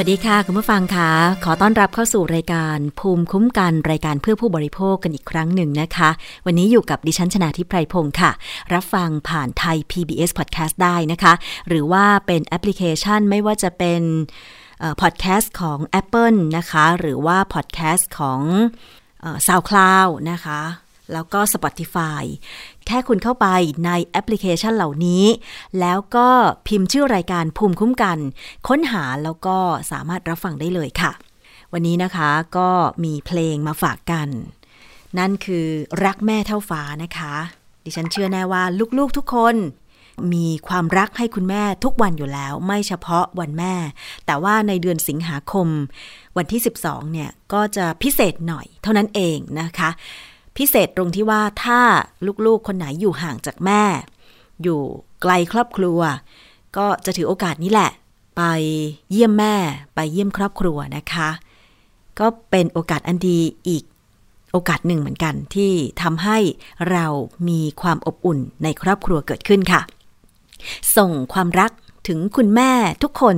วัสดีค่ะ คุณผู้ฟังค่ะขอต้อนรับเข้าสู่รายการภูมิคุ้มกันรายการเพื่อผู้บริโภคกันอีกครั้งหนึ่งนะคะ วันนี้อยู่กับดิฉันชนาทิพไพรพงศ์ค่ะ รับฟังผ่านไทย PBS Podcast ได้นะคะ หรือว่าเป็นแอปพลิเคชันไม่ว่าจะเป็นพอดแคสต์ของ Apple นะคะ หรือว่าพอดแคสต์ของ SoundCloud นะคะ แล้วก็ Spotify แค่คุณเข้าไปในแอปพลิเคชันเหล่านี้ แล้วก็พิมพ์ชื่อรายการภูมิคุ้มกัน ค้นหาแล้วก็สามารถรับฟังได้เลยค่ะ วันนี้นะคะก็มีเพลงมาฝากกัน นั่นคือรักแม่เท่าฟ้านะคะ ดิฉันเชื่อแน่ว่าลูกๆทุกคนมีความรักให้คุณแม่ทุกวันอยู่แล้ว ไม่เฉพาะวันแม่ แต่ว่าในเดือนสิงหาคม วันที่ 12 เนี่ย ก็จะพิเศษหน่อย เท่านั้นเองนะคะ พิเศษตรงที่ว่าถ้าลูกๆคนไหนอยู่ห่างจากแม่ อยู่ไกลครอบครัว ก็จะถือโอกาสนี้แหละ ไปเยี่ยมแม่ไปเยี่ยมครอบครัวนะคะ ก็เป็นโอกาสอันดีอีกโอกาสหนึ่งเหมือนกันที่ทำให้เรามีความอบอุ่นในครอบครัวเกิดขึ้นค่ะ ส่งความรักถึงคุณแม่ทุกคน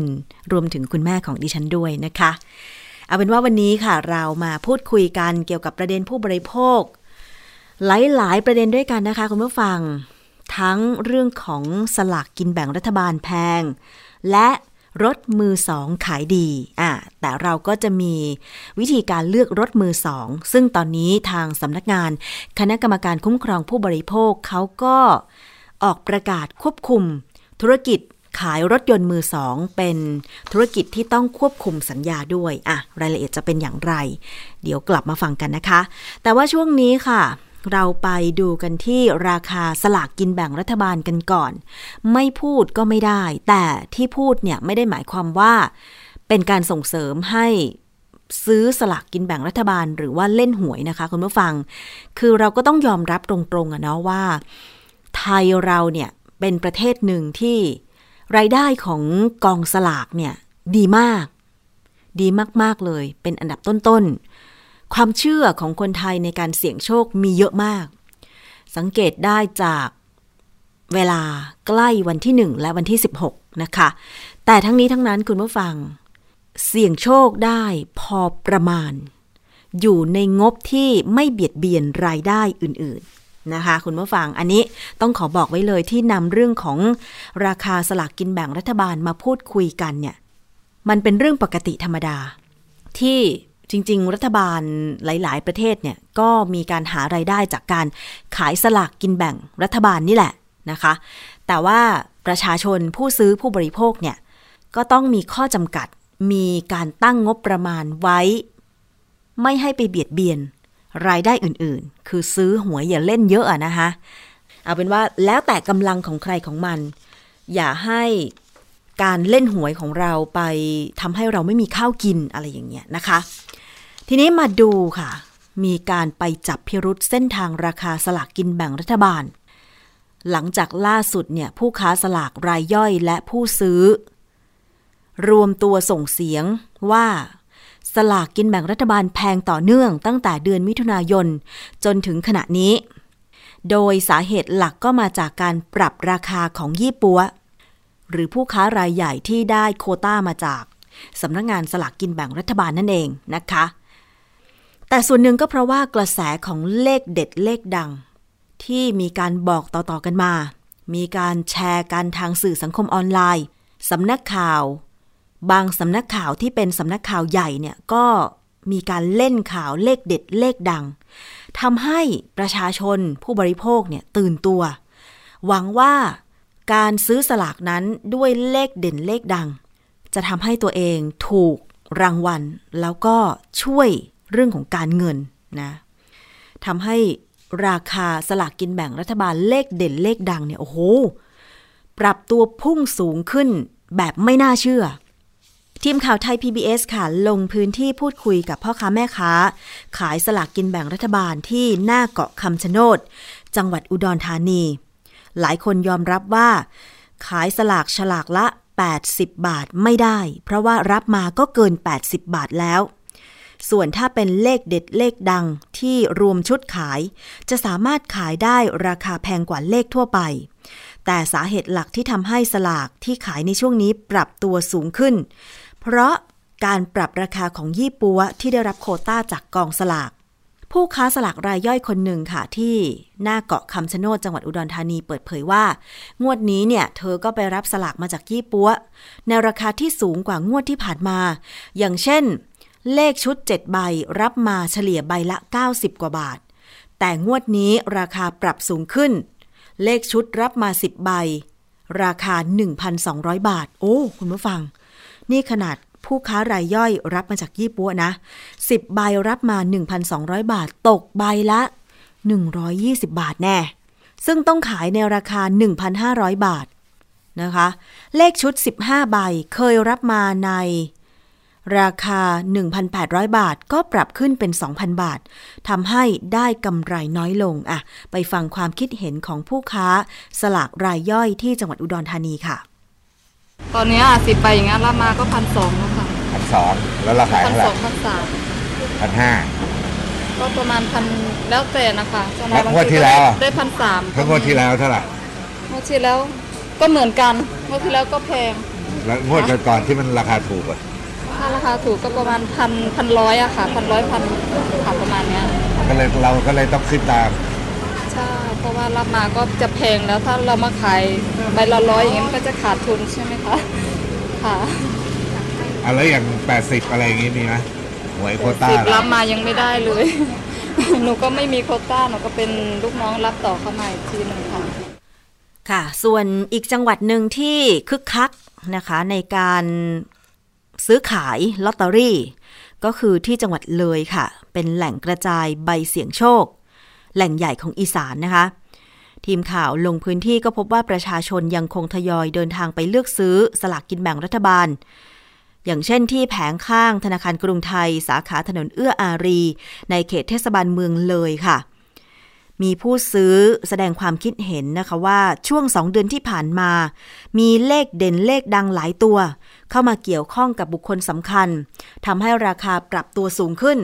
รวมถึงคุณแม่ของดิฉันด้วยนะคะ เอาเป็นว่าวันนี้ค่ะเรามาพูดคุยกันเกี่ยวกับประเด็นผู้บริโภค หลาย ๆ ประเด็นด้วยกันนะคะคุณผู้ฟัง ทั้งเรื่องของสลากกินแบ่งรัฐบาลแพง และรถมือสองขายดีอะแต่เราก็จะมีวิธีการเลือกรถมือสอง ซึ่งตอนนี้ทางสำนักงาน คณะกรรมการคุ้มครองผู้บริโภคเขาก็ออกประกาศควบคุม ธุรกิจขายรถยนต์มือสองเป็นธุรกิจที่ต้องควบคุมสัญญาด้วย อะ รายละเอียดจะเป็นอย่างไร เดี๋ยวกลับมาฟังกันนะคะ แต่ว่าช่วงนี้ค่ะ เราไปดูกันที่ราคาสลากกินแบ่งรัฐบาลกันก่อน ไม่พูดก็ไม่ได้ แต่ที่พูดเนี่ยไม่ได้หมายความว่าเป็นการส่งเสริมให้ซื้อสลากกินแบ่งรัฐบาลหรือว่าเล่นหวยนะคะคุณผู้ฟัง คือเราก็ต้องยอมรับตรงๆอะเนาะว่า ไทยเราเนี่ยเป็นประเทศหนึ่งที่รายได้ของกองสลากเนี่ยดีมาก ดีมากๆเลย เป็นอันดับต้นๆ ความเชื่อของคนไทยในการเสี่ยงโชคมีเยอะมาก สังเกตได้จากเวลาใกล้วันที่ 1 และวันที่ 16 นะคะ แต่ทั้งนี้ทั้งนั้นคุณผู้ฟัง เสี่ยงโชคได้พอประมาณ อยู่ในงบที่ไม่เบียดเบียนรายได้อื่นๆนะคะ คุณผู้ฟังอันนี้ต้องขอบอกไว้เลยที่นำเรื่องของราคาสลากกินแบ่งรัฐบาลมาพูดคุยกันเนี่ย มันเป็นเรื่องปกติธรรมดา ที่ จริง ๆ รัฐบาลหลาย ๆ ประเทศเนี่ยก็มีการหารายได้จากการขายสลากกินแบ่งรัฐบาลนี่แหละนะคะ แต่ว่าประชาชนผู้ซื้อผู้บริโภคเนี่ยก็ต้องมีข้อจำกัดมีการตั้งงบประมาณไว้ ไม่ให้ไปเบียดเบียนรายได้อื่นๆ คือซื้อหวยอย่าเล่นเยอะอะนะคะเอาเป็นว่าแล้วแต่กำลังของใครของมัน อย่าให้การเล่นหวยของเราไปทำให้เราไม่มีข้าวกินอะไรอย่างเงี้ยนะคะ ทีนี้มาดูค่ะ มีการไปจับพิรุษเส้นทางราคาสลากกินแบ่งรัฐบาล หลังจากล่าสุดเนี่ยผู้ค้าสลากรายย่อยและผู้ซื้อ รวมตัวส่งเสียงว่าสลากกินแบ่งรัฐบาลแพงต่อเนื่องตั้งแต่เดือนมิถุนายน จนถึงขณะนี้ โดยสาเหตุหลักก็มาจากการปรับราคาของยี่ปัว หรือผู้ค้ารายใหญ่ที่ได้โคต้ามาจากสำนักงงานสลากกินแบ่งรัฐบาลนั่นเองนะคะ แต่ส่วนหนึ่งก็เพราะว่ากระแสของเลขเด็ดเลขดัง ที่มีการบอกต่อๆกันมา มีการแชร์กันทางสื่อสังคมออนไลน์สำนักข่าว บางสำนักข่าวที่เป็นสำนักข่าวใหญ่เนี่ยก็มีการเล่นข่าวเลขเด็ดเลขดังทำให้ประชาชนผู้บริโภคเนี่ยตื่นตัว หวังว่าการซื้อสลากนั้นด้วยเลขเด่นเลขดัง จะทำให้ตัวเองถูกรางวัล แล้วก็ช่วย เรื่องของการเงินนะทำให้ราคาสลากกินแบ่งรัฐบาลเลขเด่นเลขดังเนี่ยโอ้โห ปรับตัวพุ่งสูงขึ้นแบบไม่น่าเชื่อ ทีมข่าวไทย PBS ค่ะ ลงพื้นที่พูดคุยกับพ่อค้าแม่ค้า ขายสลากกินแบ่งรัฐบาลที่หน้าเกาะคำชะโนด จังหวัดอุดรธานี หลายคนยอมรับว่า ขายสลากฉลากละ 80 บาทไม่ได้ เพราะว่ารับมาก็เกิน 80 บาทแล้ว ส่วนถ้าเป็นเลขเด็ดเลขดังที่รวมชุดขาย จะสามารถขายได้ราคาแพงกว่าเลขทั่วไป แต่สาเหตุหลักที่ทำให้สลากที่ขายในช่วงนี้ปรับตัวสูงขึ้น เพราะการปรับราคาของยี่ปัวที่ได้รับโคต้าจากกองสลากผู้ค้าสลากรายย่อยคนหนึ่งค่ะที่หน้าเกาะคำชะโนดจังหวัดอุดรธานีเปิดเผยว่า งวดนี้เนี่ย เธอก็ไปรับสลากมาจากยี่ปัวในราคาที่สูงกว่างวดที่ผ่านมา อย่างเช่น เลขชุด 7 ใบรับมาเฉลี่ยใบละ 90 กว่าบาท แต่งวดนี้ราคาปรับสูงขึ้น เลขชุดรับมา 10 ใบ ราคา 1,200 บาท โอ้ คุณผู้ฟัง นี่ขนาดผู้ค้ารายย่อยรับมาจากยี่ปัวนะ 10 ใบรับมา 1,200 บาท ตกใบละ 120 บาทแน่ ซึ่งต้องขายในราคา 1,500 บาทนะคะ เลขชุด 15 ใบเคยรับมาใน ราคา 1,800 บาทก็ปรับขึ้นเป็น 2,000 บาททำให้ได้กำไรน้อยลงอะไปฟังความคิดเห็นของผู้ค้า สลากรายย่อยที่จังหวัดอุดรธานีค่ะ ตอนเนี้สิบใบอย่างเงี้ยรับมาก็พันสองแล้วค่ะพันสองแล้วเราขายพันเท่าไหสร่องพันสามพันห้า ก็ประมาณพันแล้วแต่นะคะสำหรับแล้วงวดที่แล้วอะ ได้พันสามทั้งงวดที่แล้วเท่าไหร่งวดที่แล้วก็เหมือนกันเมื่อที่แล้วก็แพง แล้วงวดก่อนๆที่มันราคาถูกอะถ้า ราคาถูกก็ประมาณพันพันร้อยอะค่ะพันร้อยพันค่ะประมาณเนี้ยก็เลยเราก็เลยต้องขึ้นตาม ใช่เพราะว่ารับมาก็จะแพงแล้วถ้าเรามาขายใบละร้อยอย่างเงี้ยมันก็จะขาดทุนใช่ไหมคะค่ะอะแล้วอย่าง 80 อะไรอย่างงี้มีไหมหวยโควต้าสิบเหรอรับมายังไม่ได้เลย หนูก็ไม่มีโควต้าหนูก็เป็นลูกน้องรับต่อเข้ามาอีกทีหนึงค่ะ ค่ะ ส่วนอีกจังหวัดหนึ่งที่คึกคักนะคะในการ ซื้อขายลอตเตอรี่ ก็คือที่จังหวัดเลยค่ะ เป็นแหล่งกระจายใบเสี่ยงโชค แหล่งใหญ่ของอีสานนะคะ ทีมข่าวลงพื้นที่ก็พบว่าประชาชนยังคงทยอยเดินทางไปเลือกซื้อสลากกินแบ่งรัฐบาล อย่างเช่นที่แผงข้างธนาคารกรุงไทย สาขาถนนเอื้ออารี ในเขตเทศบาลเมืองเลยค่ะ มีผู้ซื้อแสดงความคิดเห็นนะคะว่าช่วงสองเดือนที่ผ่านมา มีเลขเด่นเลขดังหลายตัว เข้ามาเกี่ยวข้องกับบุคคลสำคัญทำให้ราคาปรับตัวสูงขึ้น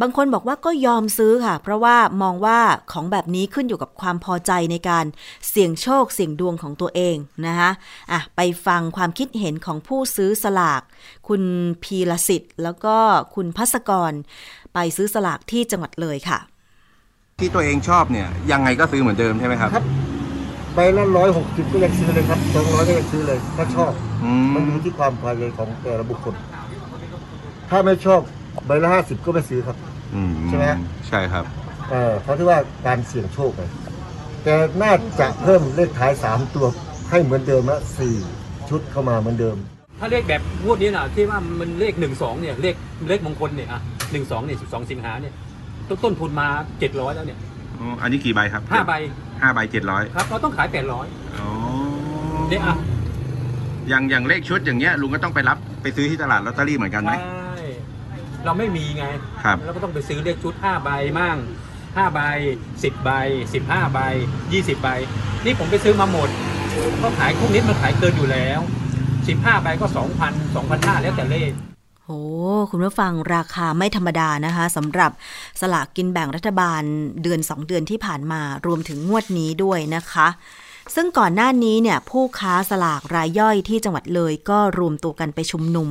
บางคนบอกว่าก็ยอมซื้อค่ะ เพราะว่ามองว่าของแบบนี้ขึ้นอยู่กับความพอใจในการเสี่ยงโชคเสี่ยงดวงของตัวเองนะคะอะไปฟังความคิดเห็นของผู้ซื้อสลาก คุณพีรสิทธิ์แล้วก็คุณพัสกร ไปซื้อสลากที่จังหวัดเลยค่ะ ที่ตัวเองชอบเนี่ยยังไงก็ซื้อเหมือนเดิมใช่ไหมครับครับใบละร้อยหกสิบก็ยังซื้อเลยครับสองร้อยก็ยังซื้อเลย ถ้าชอบอืมันอยู่ที่ความพอใจของแต่ละบุคคล ถ้าไม่ชอบใบละห้าสิบก็ไม่ซื้อครับ อืมใช่ไหมฮะ ใช่ครับ เออเพราะที่ว่าการเสี่ยงโชคไงแต่น่าจะเพิ่มเลขท้ายสามตัวให้เหมือนเดิมละสี่ชุดเข้ามาเหมือนเดิม ถ้าเลขแบบงวดนี้นะที่ว่ามันเลขหนึ่งสองเนี่ยเลขเลขมงคลเนี่ยอะหนึ่งสองเนี่ยสิบสองสิงหาเนี่ย ต้นต้นทุนมาเจ็ดร้อยแล้วเนี่ยอ๋ออันนี้กี่ใบครับห้าใบห้าใบเจ็ดร้อยครับเราต้องขายแปดร้อยอ๋อเนี่ยอะอย่างอย่างเลขชุดอย่างเงี้ยลุงก็ต้องไปรับไปซื้อที่ตลาดลอตเตอรี่เหมือนกันไหมใช่เราไม่มีไงครับเราก็ต้องไปซื้อเลขชุดห้าใบมั่งห้าใบสิบใบสิบห้าใบยี่สิบใบ นี่ผมไปซื้อมาหมดก็ขายพวกนี้มันขายเกินอยู่แล้วสิบห้าใบก็สองพันสองพันห้าแล้วแต่เลข โอ้คุณผู้ฟังราคาไม่ธรรมดานะคะสำหรับสลากกินแบ่งรัฐบาลเดือน 2 เดือนที่ผ่านมารวมถึงงวดนี้ด้วยนะคะ ซึ่งก่อนหน้านี้เนี่ยผู้ค้าสลากรายย่อยที่จังหวัดเลยก็รวมตัวกันไปชุมนุม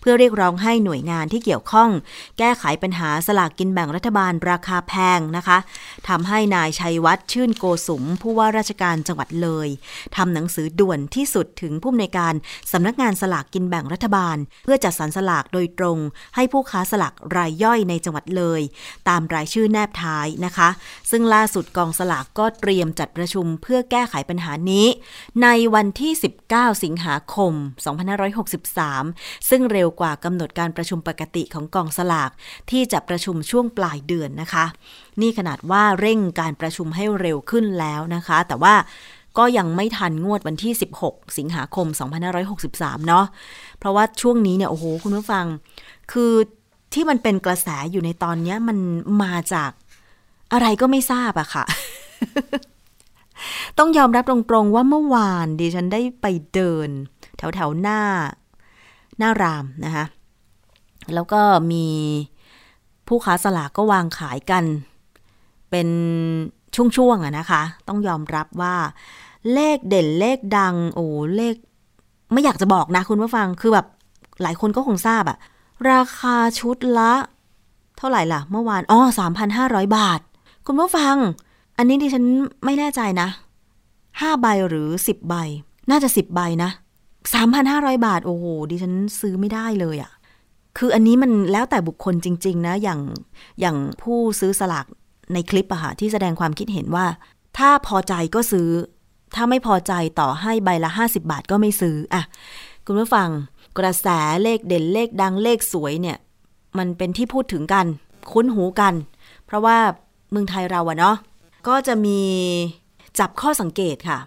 เพื่อเรียกร้องให้หน่วยงานที่เกี่ยวข้อง แก้ไขปัญหาสลากกินแบ่งรัฐบาลราคาแพงนะคะทำให้นายชัยวัฒน์ชื่นโกสุม ผู้ว่าราชการจังหวัดเลยทำหนังสือด่วนที่สุดถึงผู้อำนวยการสำนักงานสลากกินแบ่งรัฐบาล เพื่อจัดสรรสลากโดยตรง ให้ผู้ค้าสลากรายย่อยในจังหวัดเลย ตามรายชื่อแนบท้ายนะคะ ซึ่งล่าสุดกองสลากก็เตรียมจัดประชุมเพื่อแก้ไขปัญัญหานี้ ในวันที่ 19 สิงหาคม 2563 ซึ่งเร็วกว่ากำหนดการประชุมปกติของกองสลาก ที่จะประชุมช่วงปลายเดือนนะคะ นี่ขนาดว่าเร่งการประชุมให้เร็วขึ้นแล้วนะคะ แต่ว่าก็ยังไม่ทันงวดวันที่ 16 สิงหาคม 2563 เนาะ เพราะว่าช่วงนี้เนี่ยโอ้โหคุณผู้ฟัง คือที่มันเป็นกระแสอยู่ในตอนนี้มันมาจากอะไรก็ไม่ทราบอะค่ะ ต้องยอมรับตรงๆว่าเมื่อวานดิฉันได้ไปเดิน แถวๆหน้า หน้ารามนะคะแล้วก็มีผู้ค้าสลากก็วางขายกัน เป็นช่วงๆอะนะคะ ต้องยอมรับว่า เลขเด่นเลขดัง โอ้เลข ไม่อยากจะบอกนะคุณผู้ฟังคือแบบหลายคนก็คงทราบอะราคาชุดละ เท่าไหร่ล่ะ เมื่อวานอ๋อ3,500 บาท คุณผู้ฟัง อันนี้ดิฉันไม่แน่ใจนะ5ใบหรือ10ใบ น่าจะ10ใบนะ3,500บาท โอ้โห ดิฉันซื้อไม่ได้เลยอะคืออันนี้มันแล้วแต่บุคคลจริง ๆ นะ อย่างอย่างผู้ซื้อสลากในคลิปอะค่ะที่แสดงความคิดเห็นว่า ถ้าพอใจก็ซื้อ ถ้าไม่พอใจต่อให้ใบละ50บาทก็ไม่ซื้ออะคุณผู้ฟังกระแสเลขเด่นเลขดังเลขสวยเนี่ย มันเป็นที่พูดถึงกัน คุ้นหูกัน เพราะว่าเมืองไทยเราอะเนาะ ก็จะมีจับข้อสังเกตค่ะ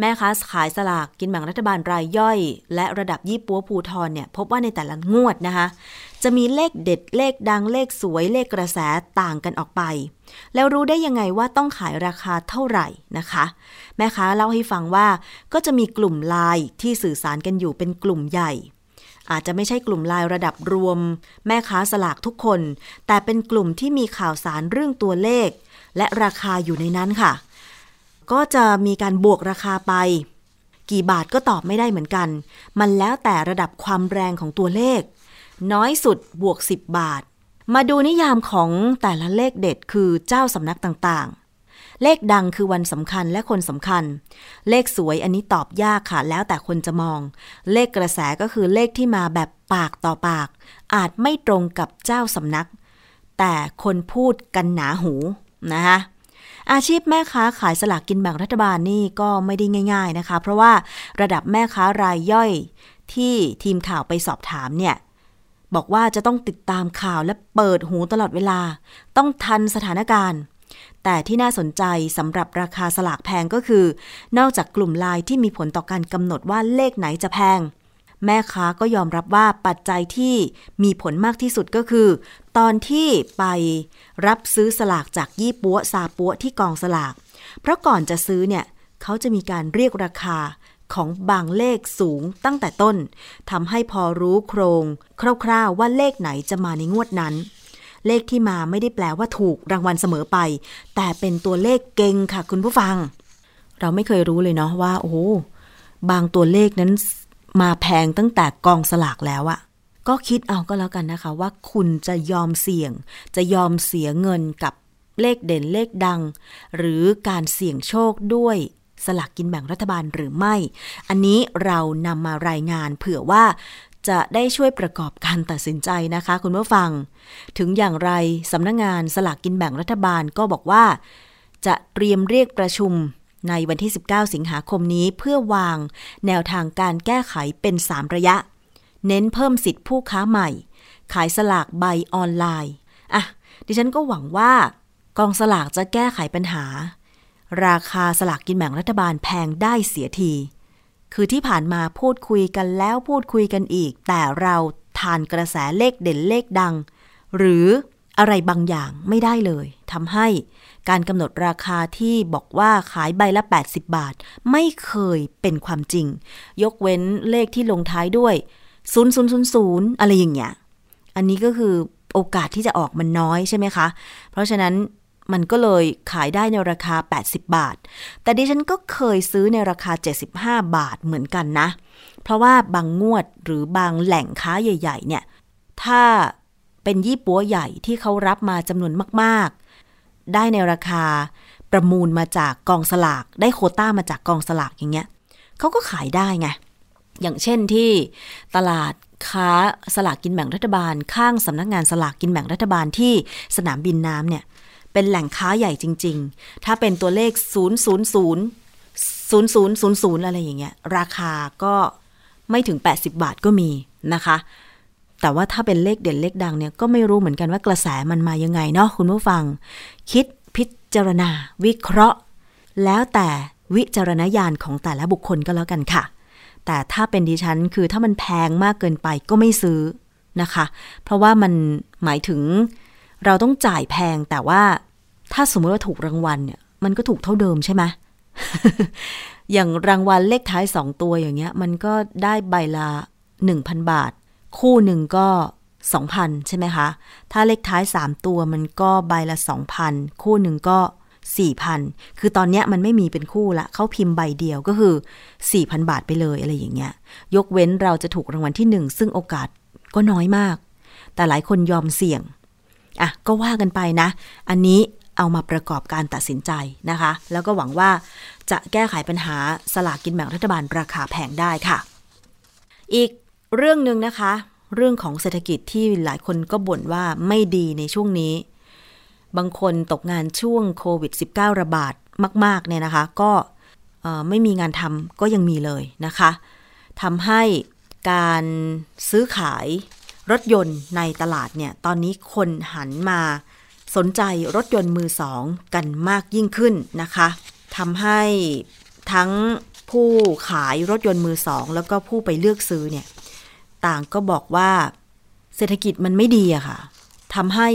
แม่ค้าขายสลากกินแบ่งรัฐบาลรายย่อย และระดับยี่ปัวภูทรเนี่ยพบว่าในแต่ละงวดนะคะ จะมีเลขเด็ดเลขดังเลขสวยเลขกระแสต่างกันออกไป แล้วรู้ได้ยังไงว่าต้องขายราคาเท่าไหร่นะคะ แม่ค้าเล่าให้ฟังว่าก็จะมีกลุ่มไลน์ที่สื่อสารกันอยู่เป็นกลุ่มใหญ่ อาจจะไม่ใช่กลุ่มลน์ระดับรวม แม่ค้าสลากทุกคน แต่เป็นกลุ่มที่มีข่าวสารเรื่องตัวเลข และราคาอยู่ในนั้นค่ะ ก็จะมีการบวกราคาไป กี่บาทก็ตอบไม่ได้เหมือนกัน มันแล้วแต่ระดับความแรงของตัวเลข น้อยสุดบวก 10 บาท มาดูนิยามของแต่ละเลขเด็ดคือเจ้าสำนักต่างๆ เลขดังคือวันสำคัญและคนสำคัญ เลขสวยอันนี้ตอบยากค่ะ แล้วแต่คนจะมอง เลขกระแสก็คือเลขที่มาแบบปากต่อปาก อาจไม่ตรงกับเจ้าสำนัก แต่คนพูดกันหนาหูนะคะอาชีพแม่ค้าขายสลากกินแบ่งรัฐบาลนี่ก็ไม่ได้ง่าย ๆนะคะ เพราะว่าระดับแม่ค้ารายย่อยที่ทีมข่าวไปสอบถามเนี่ยบอกว่าจะต้องติดตามข่าวและเปิดหูตลอดเวลา ต้องทันสถานการณ์ แต่ที่น่าสนใจสำหรับราคาสลากแพงก็คือ นอกจากกลุ่มลายที่มีผลต่อการกำหนดว่าเลขไหนจะแพง แม่ค้าก็ยอมรับว่าปัจจัยที่มีผลมากที่สุดก็คือ ตอนที่ไปรับซื้อสลากจากยี่ปัวซาปัวที่กองสลาก เพราะก่อนจะซื้อเนี่ยเขาจะมีการเรียกราคาของบางเลขสูงตั้งแต่ต้นทำให้พอรู้โครง คร่าวๆว่าเลขไหนจะมาในงวดนั้น เลขที่มาไม่ได้แปลว่าถูกรางวัลเสมอไป แต่เป็นตัวเลขเก่งค่ะคุณผู้ฟัง เราไม่เคยรู้เลยเนาะว่า โอ้บางตัวเลขนั้นมาแพงตั้งแต่กองสลากแล้วอะก็คิดเอาก็แล้วกันนะคะ ว่าคุณจะยอมเสี่ยง จะยอมเสียเงินกับเลขเด่นเลขดัง หรือการเสี่ยงโชคด้วยสลากกินแบ่งรัฐบาลหรือไม่ อันนี้เรานำมารายงานเผื่อว่า จะได้ช่วยประกอบการตัดสินใจนะคะ คุณผู้ฟัง ถึงอย่างไรสำนักงงานสลากกินแบ่งรัฐบาลก็บอกว่า จะเตรียมเรียกประชุมในวันที่ 19 สิงหาคมนี้เพื่อวางแนวทางการแก้ไขเป็น 3 ระยะ เน้นเพิ่มสิทธิผู้ค้าใหม่ ขายสลากใบออนไลน์ อะ ดิฉันก็หวังว่ากองสลากจะแก้ไขปัญหา ราคาสลากกินแบ่งรัฐบาลแพงได้เสียที คือที่ผ่านมาพูดคุยกันแล้วพูดคุยกันอีก แต่เราทานกระแสเลขเด่นเลขดัง หรืออะไรบางอย่างไม่ได้เลยทำให้การกำหนดราคาที่บอกว่าขายใบละ 80 บาท ไม่เคยเป็นความจริง ยกเว้นเลขที่ลงท้ายด้วย 0000 อะไรอย่างเงี้ย อันนี้ก็คือโอกาสที่จะออกมันน้อยใช่ไหมคะ เพราะฉะนั้น มันก็เลยขายได้ในราคา 80 บาท แต่ดิฉันก็เคยซื้อในราคา 75 บาทเหมือนกันนะ เพราะว่าบางงวดหรือบางแหล่งค้าใหญ่ ๆ เนี่ย ถ้าเป็นยี่ปัวใหญ่ที่เขารับมาจำนวนมาก ๆ ได้ในราคาประมูลมาจากกองสลาก ได้โคต้ามาจากกองสลากอย่างเงี้ยเขาก็ขายได้ไง อย่างเช่นที่ตลาดค้าสลากกินแบ่งรัฐบาล ข้างสำนักงานสลากกินแบ่งรัฐบาลที่สนามบินน้ำเนี่ย เป็นแหล่งค้าใหญ่จริง ๆ ถ้าเป็นตัวเลข 0 0 0 0 0 0 0 อะไรอย่างเงี้ย ราคาก็ไม่ถึง 80 บาทก็มีนะคะ แต่ว่าถ้าเป็นเลขเด่นเลขดังเนี่ย ก็ไม่รู้เหมือนกันว่ากระแสมันมายังไงเนาะคุณผู้ฟัง คิดพิจารณา วิเคราะห์ แล้วแต่วิจารณญาณของแต่ละบุคคลก็แล้วกันค่ะ แต่ถ้าเป็นดิฉันคือถ้ามันแพงมากเกินไปก็ไม่ซื้อนะคะ เพราะว่ามันหมายถึง เราต้องจ่ายแพงแต่ว่าถ้าสมมติว่าถูกรางวัลเนี่ย มันก็ถูกเท่าเดิมใช่ไหมอย่างรางวัลเลขท้ายสองตัวอย่างเงี้ย มันก็ได้ใบละหนึ่งพันบาท คู่หนึ่งก็สองพันใช่ไหมคะ ถ้าเลขท้ายสามตัวมันก็ใบละสองพันคู่หนึ่งก็สี่พันคือตอนเนี้ยมันไม่มีเป็นคู่ละเขาพิมพ์ใบเดียวก็คือสี่พันบาทไปเลยอะไรอย่างเงี้ย ยกเว้นเราจะถูกรางวัลที่หนึ่งซึ่งโอกาสก็น้อยมาก แต่หลายคนยอมเสี่ยง อะก็ว่ากันไปนะ อันนี้เอามาประกอบการตัดสินใจนะคะ แล้วก็หวังว่าจะแก้ไขปัญหาสลากกินแบ่งรัฐบาลราคาแพงได้ค่ะ อีกเรื่องหนึ่งนะคะ เรื่องของเศรษฐกิจที่หลายคนก็บ่นว่าไม่ดีในช่วงนี้ บางคนตกงานช่วงโควิด -19 ระบาดมาก ๆ เนี่ยนะคะ ก็ไม่มีงานทำก็ยังมีเลยนะคะทำให้การซื้อขาย รถยนต์ในตลาดเนี่ย ตอนนี้คนหันมาสนใจรถยนต์มือสองกันมากยิ่งขึ้นนะคะทำให้ทั้งผู้ขายรถยนต์มือสองแล้วก็ผู้ไปเลือกซื้อเนี่ย ต่างก็บอกว่าเศรษฐกิจมันไม่ดีอะค่ะทำให้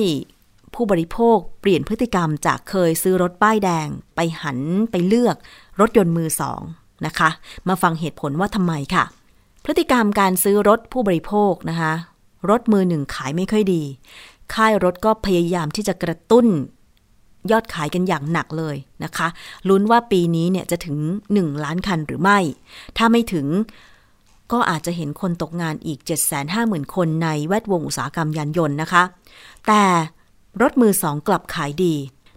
ผู้บริโภคเปลี่ยนพฤติกรรมจากเคยซื้อรถป้ายแดงไปหันไปเลือกรถยนต์มือสองนะคะ มาฟังเหตุผลว่าทำไมค่ะ พฤติกรรมการซื้อรถผู้บริโภคนะคะ รถมือหนึ่งขายไม่ค่อยดี ค่ายรถก็พยายามที่จะกระตุ้นยอดขายกันอย่างหนักเลยนะคะ ลุ้นว่าปีนี้เนี่ยจะถึง 1 ล้านคันหรือไม่ ถ้าไม่ถึงก็อาจจะเห็นคนตกงานอีก 750,000 คนในแวดวงอุตสาหกรรมยานยนต์นะคะ แต่รถมือสองกลับขายดี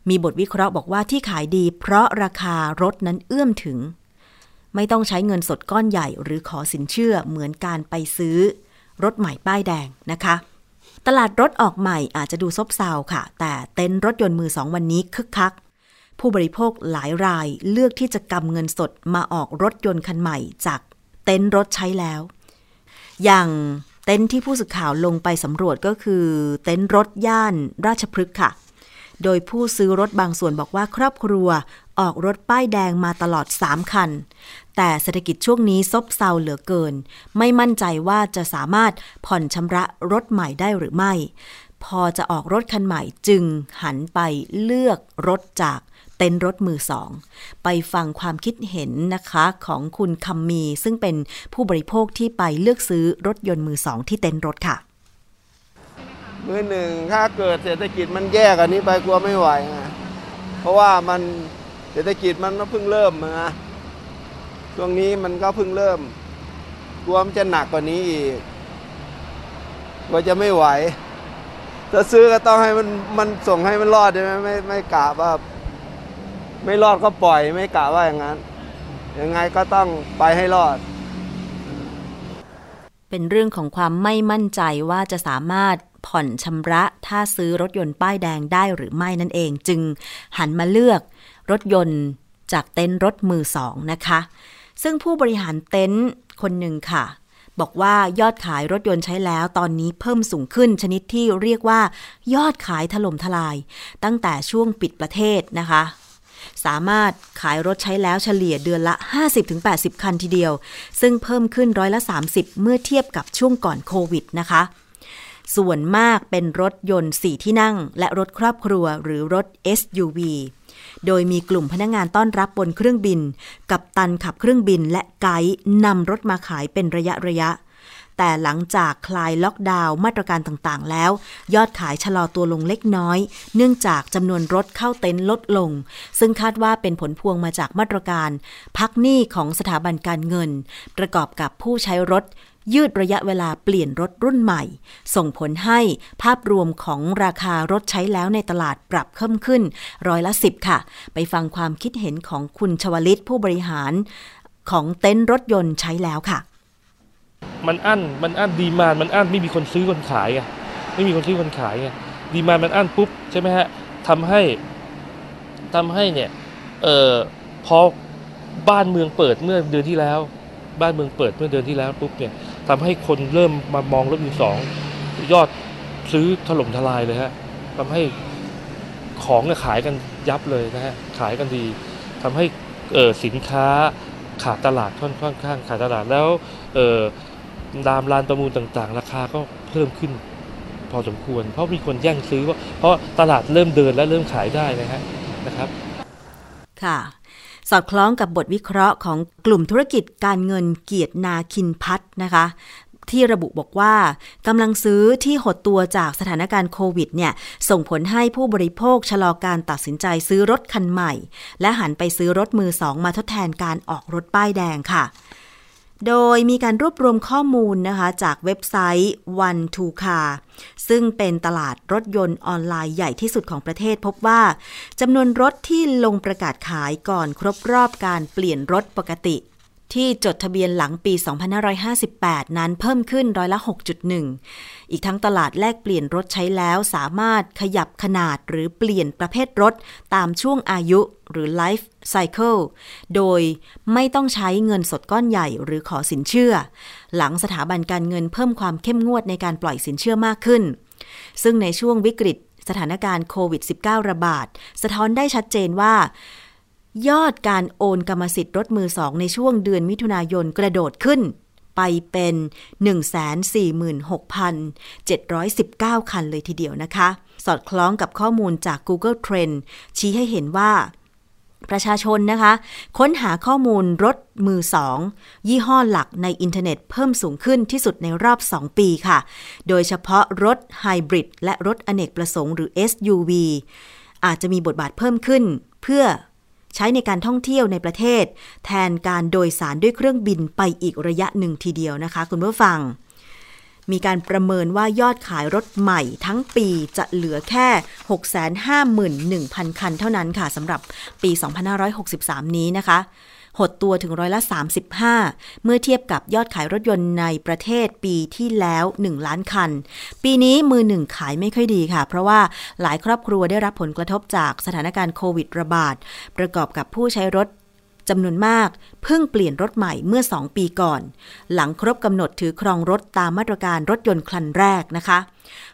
มีบทวิเคราะห์บอกว่าที่ขายดี เพราะราคารถนั้นเอื้อมถึง ไม่ต้องใช้เงินสดก้อนใหญ่หรือขอสินเชื่อเหมือนการไปซื้อ รถใหม่ป้ายแดงนะคะ ตลาดรถออกใหม่อาจจะดูซบเซาค่ะ แต่เต็นท์รถยนต์มือสองวันนี้คึกคัก ผู้บริโภคหลายรายเลือกที่จะกำเงินสดมาออกรถยนต์คันใหม่จากเต็นท์รถใช้แล้ว อย่างเต็นท์ที่ผู้สื่อข่าวลงไปสำรวจก็คือ เต็นท์รถย่านราชพฤกษ์ค่ะ โดยผู้ซื้อรถบางส่วนบอกว่าครอบครัวออกรถป้ายแดงมาตลอด 3 คัน แต่เศรษฐกิจช่วงนี้ซบเซาเหลือเกิน ไม่มั่นใจว่าจะสามารถผ่อนชำระรถใหม่ได้หรือไม่ พอจะออกรถคันใหม่จึงหันไปเลือกรถจากเต็นท์รถมือสอง ไปฟังความคิดเห็นนะคะของคุณคำมี ซึ่งเป็นผู้บริโภคที่ไปเลือกซื้อรถยนต์มือสองที่เต็นท์รถค่ะ มือหนึ่งถ้าเกิดเศรษฐกิจมันแย่กันนี้ไปกลัวไม่ไหวไงเพราะว่ามันเศรษฐกิจมันเพิ่งเริ่มนะ ช่วงนี้มันก็เพิ่งเริ่มกลัวมันจะหนักกว่านี้อีกกลัวจะไม่ไหวถ้าซื้อก็ต้องให้มันมันส่งให้มันรอดใช่ไหมไม่ไม่กะว่า ไม่รอดก็ปล่อยไม่กะว่าอย่างนั้น ยังไงก็ต้องไปให้รอด เป็นเรื่องของความไม่มั่นใจว่าจะสามารถผ่อนชำระถ้าซื้อรถยนต์ป้ายแดงได้หรือไม่นั่นเอง จึงหันมาเลือกรถยนต์จากเต็นท์รถมือสองนะคะ ซึ่งผู้บริหารเต็นท์คนหนึ่งค่ะ บอกว่ายอดขายรถยนต์ใช้แล้วตอนนี้เพิ่มสูงขึ้นชนิดที่เรียกว่า ยอดขายถล่มทลาย ตั้งแต่ช่วงปิดประเทศนะคะ สามารถขายรถใช้แล้วเฉลี่ยเดือนละ 50-80 คันทีเดียว ซึ่งเพิ่มขึ้นร้อยละ 30 เมื่อเทียบกับช่วงก่อนโควิดนะคะส่วนมากเป็นรถยนต์ 4 ที่นั่ง และรถครอบครัวหรือรถ SUV โดยมีกลุ่มพนักงงานต้อนรับบนเครื่องบิน กับตันขับเครื่องบินและไกด์นำรถมาขายเป็นระยะระยะ แต่หลังจากคลายล็อกดาวน์มาตรการต่างๆ แล้ว ยอดขายชะลอตัวลงเล็กน้อย เนื่องจากจำนวนรถเข้าเต็นท์ลดลง ซึ่งคาดว่าเป็นผลพวงมาจากมาตรการ พักหนี้ของสถาบันการเงิน ประกอบกับผู้ใช้รถ ยืดระยะเวลาเปลี่ยนรถรุ่นใหม่ ส่งผลให้ภาพรวมของราคารถใช้แล้วในตลาดปรับเพิ่มขึ้น ร้อยละสิบค่ะ ไปฟังความคิดเห็นของคุณชวลิตผู้บริหารของเต็นท์รถยนต์ใช้แล้วค่ะ มันอั้น มันอั้นดีมานมันอั้นไม่มีคนซื้อคนขายไงไม่มีคนซื้อคนขายไงดีมานมันอั้นปุ๊บใช่ไหมฮะทำให้ทำให้เนี่ยเอ่อพอบ้านเมืองเปิดเมื่อเดือนที่แล้ว บ้านเมืองเปิดเมื่อเดือนที่แล้วปุ๊บเนี่ย ทำให้คนเริ่มมามองรถมือสองยอดซื้อถล่มทลายเลยฮะทำให้ของเนี่ยขายกันยับเลยนะฮะขายกันดีทำให้เออสินค้าขาดตลาดค่อนข้างขาดตลาดแล้วเออตามร้านประมูลต่างๆ ราคาก็เพิ่มขึ้น พอสมควร เพราะมีคนแย่งซื้อเพราะตลาดเริ่มเดินและเริ่มขายได้นะฮะนะครับ ค่ะ สอดคล้องกับบทวิเคราะห์ของกลุ่มธุรกิจการเงินเกียรตินาคินพัฒนะคะ ที่ระบุบอกว่ากำลังซื้อที่หดตัวจากสถานการณ์โควิดเนี่ยส่งผลให้ผู้บริโภคชะลอการตัดสินใจซื้อรถคันใหม่ และหันไปซื้อรถมือสองมาทดแทนการออกรถป้ายแดงค่ะโดยมีการรวบรวมข้อมูลนะคะ จากเว็บไซต์ One to Car ซึ่งเป็นตลาดรถยนต์ออนไลน์ใหญ่ที่สุดของประเทศพบว่าจำนวนรถที่ลงประกาศขายก่อนครบรอบการเปลี่ยนรถปกติ ที่จดทะเบียนหลังปี 2558 นั้นเพิ่มขึ้นร้อยละ 6.1 อีกทั้งตลาดแลกเปลี่ยนรถใช้แล้วสามารถขยับขนาดหรือเปลี่ยนประเภทรถตามช่วงอายุหรือ life cycle โดยไม่ต้องใช้เงินสดก้อนใหญ่หรือขอสินเชื่อ หลังสถาบันการเงินเพิ่มความเข้มงวดในการปล่อยสินเชื่อมากขึ้น ซึ่งในช่วงวิกฤตสถานการณ์โควิด -19 ระบาด สะท้อนได้ชัดเจนว่า ยอดการโอนกรรมสิทธิ์รถมือสองในช่วงเดือนมิถุนายนกระโดดขึ้น ไปเป็น 146,719 คันเลยทีเดียวนะคะ สอดคล้องกับข้อมูลจาก Google Trend ชี้ให้เห็นว่า ประชาชนนะคะ ค้นหาข้อมูลรถมือสองยี่ห้อหลักในอินเทอร์เน็ตเพิ่มสูงขึ้นที่สุดในรอบ 2 ปีค่ะ โดยเฉพาะรถไฮบริดและรถอเนกประสงค์หรือ SUV อาจจะมีบทบาทเพิ่มขึ้นเพื่อใช้ในการท่องเที่ยวในประเทศ แทนการโดยสารด้วยเครื่องบินไปอีกระยะหนึ่งทีเดียวนะคะ คุณผู้ฟัง มีการประเมินว่ายอดขายรถใหม่ทั้งปีจะเหลือแค่ 651,000 คันเท่านั้นค่ะสำหรับปี 2563 นี้นะคะ หดตัวถึงร้อยละ 35 เมื่อเทียบกับยอดขายรถยนต์ในประเทศปีที่แล้ว 1 ล้านคัน ปีนี้มือหนึ่งขายไม่ค่อยดีค่ะ เพราะว่าหลายครอบครัวได้รับผลกระทบจากสถานการณ์โควิดระบาด ประกอบกับผู้ใช้รถ จำนวนมาก เพิ่งเปลี่ยนรถใหม่เมื่อ 2 ปีก่อน หลังครบกำหนดถือครองรถตามมาตรการรถยนต์คลันแรกนะคะ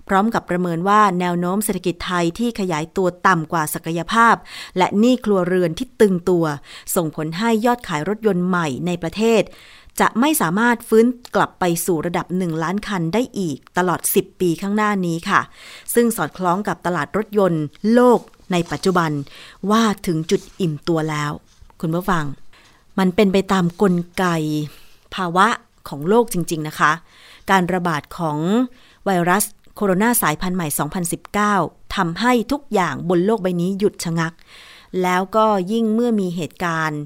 พร้อมกับประเมินว่าแนวโน้มเศรษฐกิจไทยที่ขยายตัวต่ำกว่าศักยภาพ และหนี้ครัวเรือนที่ตึงตัว ส่งผลให้ยอดขายรถยนต์ใหม่ในประเทศ จะไม่สามารถฟื้นกลับไปสู่ระดับ 1 ล้านคันได้อีกตลอด 10 ปีข้างหน้านี้ค่ะ ซึ่งสอดคล้องกับตลาดรถยนต์ โลกในปัจจุบันว่าถึงจุดอิ่มตัวแล้ว คุณผู้ฟัง มันเป็นไปตามกลไกภาวะของโลกจริง ๆ นะคะ การระบาดของไวรัสโคโรนาสายพันธุ์ใหม่ 2019ทำให้ทุกอย่างบนโลกใบนี้หยุดชะงัก แล้วก็ยิ่งเมื่อมีเหตุการณ์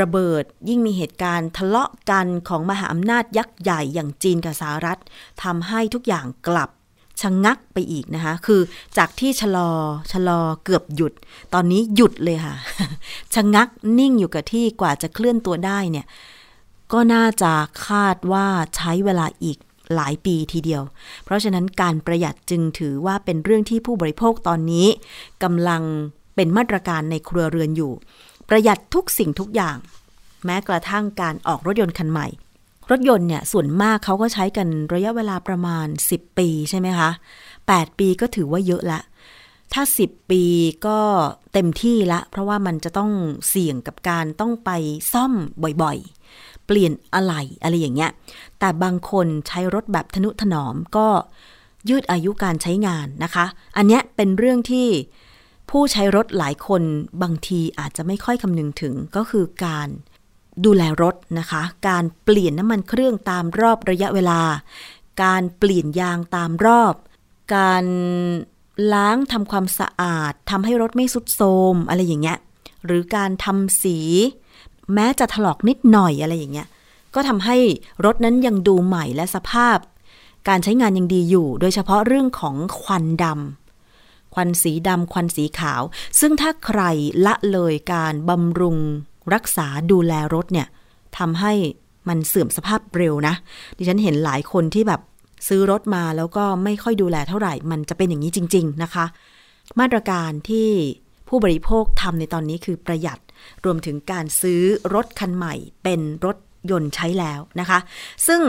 ระเบิดยิ่งมีเหตุการณ์ทะเลาะกันของมหาอำนาจยักษ์ใหญ่อย่างจีนกับสหรัฐทำให้ทุกอย่างกลับ ชะงงักไปอีกนะคะ คือจากที่ชะลอชะลอเกือบหยุด ตอนนี้หยุดเลยค่ะชะงงักนิ่งอยู่กับที่กว่าจะเคลื่อนตัวได้เนี่ย ก็น่าจะคาดว่าใช้เวลาอีกหลายปีทีเดียว เพราะฉะนั้นการประหยัดจึงถือว่าเป็นเรื่องที่ผู้บริโภคตอนนี้กำลังเป็นมาตรการในครัวเรือนอยู่ ประหยัดทุกสิ่งทุกอย่าง แม้กระทั่งการออกรถยนต์คันใหม่ รถยนต์เนี่ยส่วนมากเขาก็ใช้กันระยะเวลาประมาณ 10 ปีใช่ไหมคะ 8 ปีก็ถือว่าเยอะละ ถ้า 10 ปีก็เต็มที่ละ เพราะว่ามันจะต้องเสี่ยงกับการต้องไปซ่อมบ่อยๆ เปลี่ยนอะไหล่อะไรอย่างเงี้ย แต่บางคนใช้รถแบบทนุถนอมก็ยืดอายุการใช้งานนะคะ อันเนี้ยเป็นเรื่องที่ผู้ใช้รถหลายคนบางทีอาจจะไม่ค่อยคำนึงถึงก็คือการ ดูแลรถนะคะ การเปลี่ยนน้ำมันเครื่องตามรอบระยะเวลา การเปลี่ยนยางตามรอบ การล้างทำความสะอาดทำให้รถไม่สุดโทมอะไรอย่างเงี้ย หรือการทำสี แม้จะถลอกนิดหน่อยอะไรอย่างเงี้ย ก็ทำให้รถนั้นยังดูใหม่และสภาพ การใช้งานยังดีอยู่ โดยเฉพาะเรื่องของควันดำควันสีดำควันสีขาว ซึ่งถ้าใครละเลยการบำรุง รักษาดูแลรถเนี่ยทำให้มันเสื่อมสภาพเร็วนะ ดิฉันเห็นหลายคนที่แบบซื้อรถมาแล้วก็ไม่ค่อยดูแลเท่าไหร่ มันจะเป็นอย่างนี้จริง ๆนะคะ มาตรการที่ผู้บริโภคทำในตอนนี้คือประหยัด รวมถึงการซื้อรถคันใหม่ เป็นรถยนต์ใช้แล้วนะคะ ซึ่ง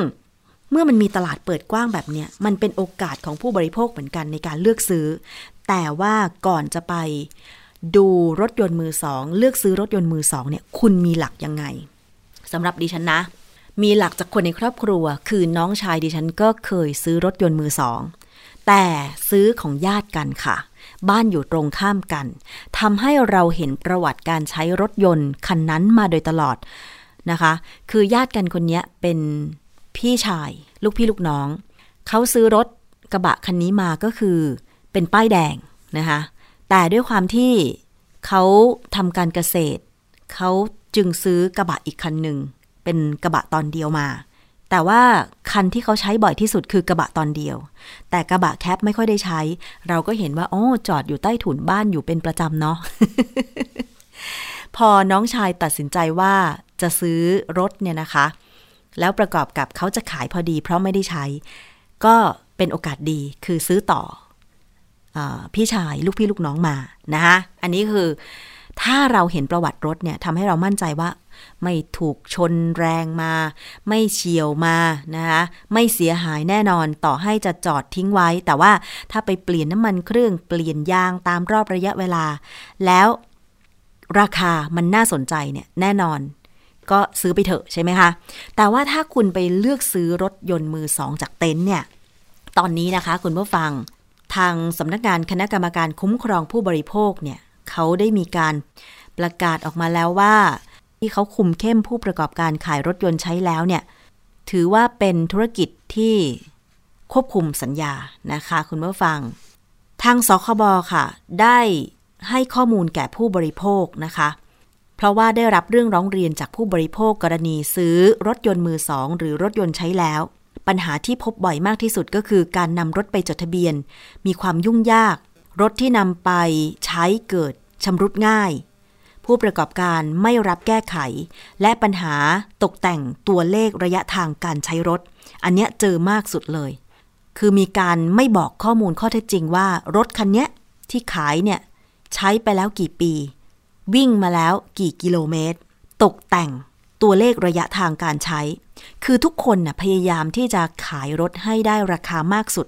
เมื่อมันมีตลาดเปิดกว้างแบบเนี้ยมันเป็นโอกาสของผู้บริโภคเหมือนกันในการเลือกซื้อ แต่ว่าก่อนจะไป ดูรถยนต์มือสอง เลือกซื้อรถยนต์มือสองเนี่ยคุณมีหลักยังไงสำหรับดิฉันนะ มีหลักจากคนในครอบครัว คือน้องชายดิฉันก็เคยซื้อรถยนต์มือสอง แต่ซื้อของญาติกันค่ะ บ้านอยู่ตรงข้ามกันทำให้เราเห็นประวัติการใช้รถยนต์คันนั้นมาโดยตลอดนะคะ คือญาติกันคนนี้เป็นพี่ชาย ลูกพี่ลูกน้อง เขาซื้อรถกระบะคันนี้มาก็คือเป็นป้ายแดงนะคะ แต่ด้วยความที่เขาทำการเกษตร เขาจึงซื้อกระบะอีกคันหนึ่ง เป็นกระบะตอนเดียวมา แต่ว่าคันที่เขาใช้บ่อยที่สุดคือกระบะตอนเดียว แต่กระบะแคปไม่ค่อยได้ใช้ เราก็เห็นว่าโอ้จอดอยู่ใต้ถุนบ้านอยู่เป็นประจำเนาะพอน้องชายตัดสินใจว่าจะซื้อรถเนี่ยนะคะ แล้วประกอบกับเขาจะขายพอดีเพราะไม่ได้ใช้ ก็เป็นโอกาสดีคือซื้อต่ออ พี่ชายลูกพี่ลูกน้องมานะคะอันนี้คือถ้าเราเห็นประวัติรถเนี่ยทำให้เรามั่นใจว่า ไม่ถูกชนแรงมา ไม่เฉียวมานะคะไม่เสียหายแน่นอนต่อให้จะจอดทิ้งไว้ แต่ว่าถ้าไปเปลี่ยนน้ำมันเครื่องเปลี่ยนยางตามรอบระยะเวลา แล้วราคามันน่าสนใจเนี่ยแน่นอน ก็ซื้อไปเถอะใช่ไหมคะ แต่ว่าถ้าคุณไปเลือกซื้อรถยนต์มือสองจากเต็นท์เนี่ยตอนนี้นะคะคุณผู้ฟัง ทางสำนักงานคณะกรรมการคุ้มครองผู้บริโภคเนี่ยเขาได้มีการประกาศออกมาแล้วว่า ที่เขาคุมเข้มผู้ประกอบการขายรถยนต์ใช้แล้วเนี่ยถือว่าเป็นธุรกิจที่ควบคุมสัญญานะคะคุณผู้ฟัง ทางสคบค่ะ ได้ให้ข้อมูลแก่ผู้บริโภคนะคะ เพราะว่าได้รับเรื่องร้องเรียนจากผู้บริโภคกรณีซื้อรถยนต์มือสองหรือรถยนต์ใช้แล้ว ปัญหาที่พบบ่อยมากที่สุดก็คือการนำรถไปจดทะเบียน มีความยุ่งยาก รถที่นำไปใช้เกิดชำรุดง่าย ผู้ประกอบการไม่รับแก้ไข และปัญหาตกแต่งตัวเลขระยะทางการใช้รถ อันเนี้ยเจอมากสุดเลย คือมีการไม่บอกข้อมูลข้อเท็จจริงว่า รถคันเนี้ยที่ขายเนี่ยใช้ไปแล้วกี่ปี วิ่งมาแล้วกี่กิโลเมตร ตกแต่งตัวเลขระยะทางการใช้ คือทุกคนน่ะพยายามที่จะขายรถให้ได้ราคามากสุด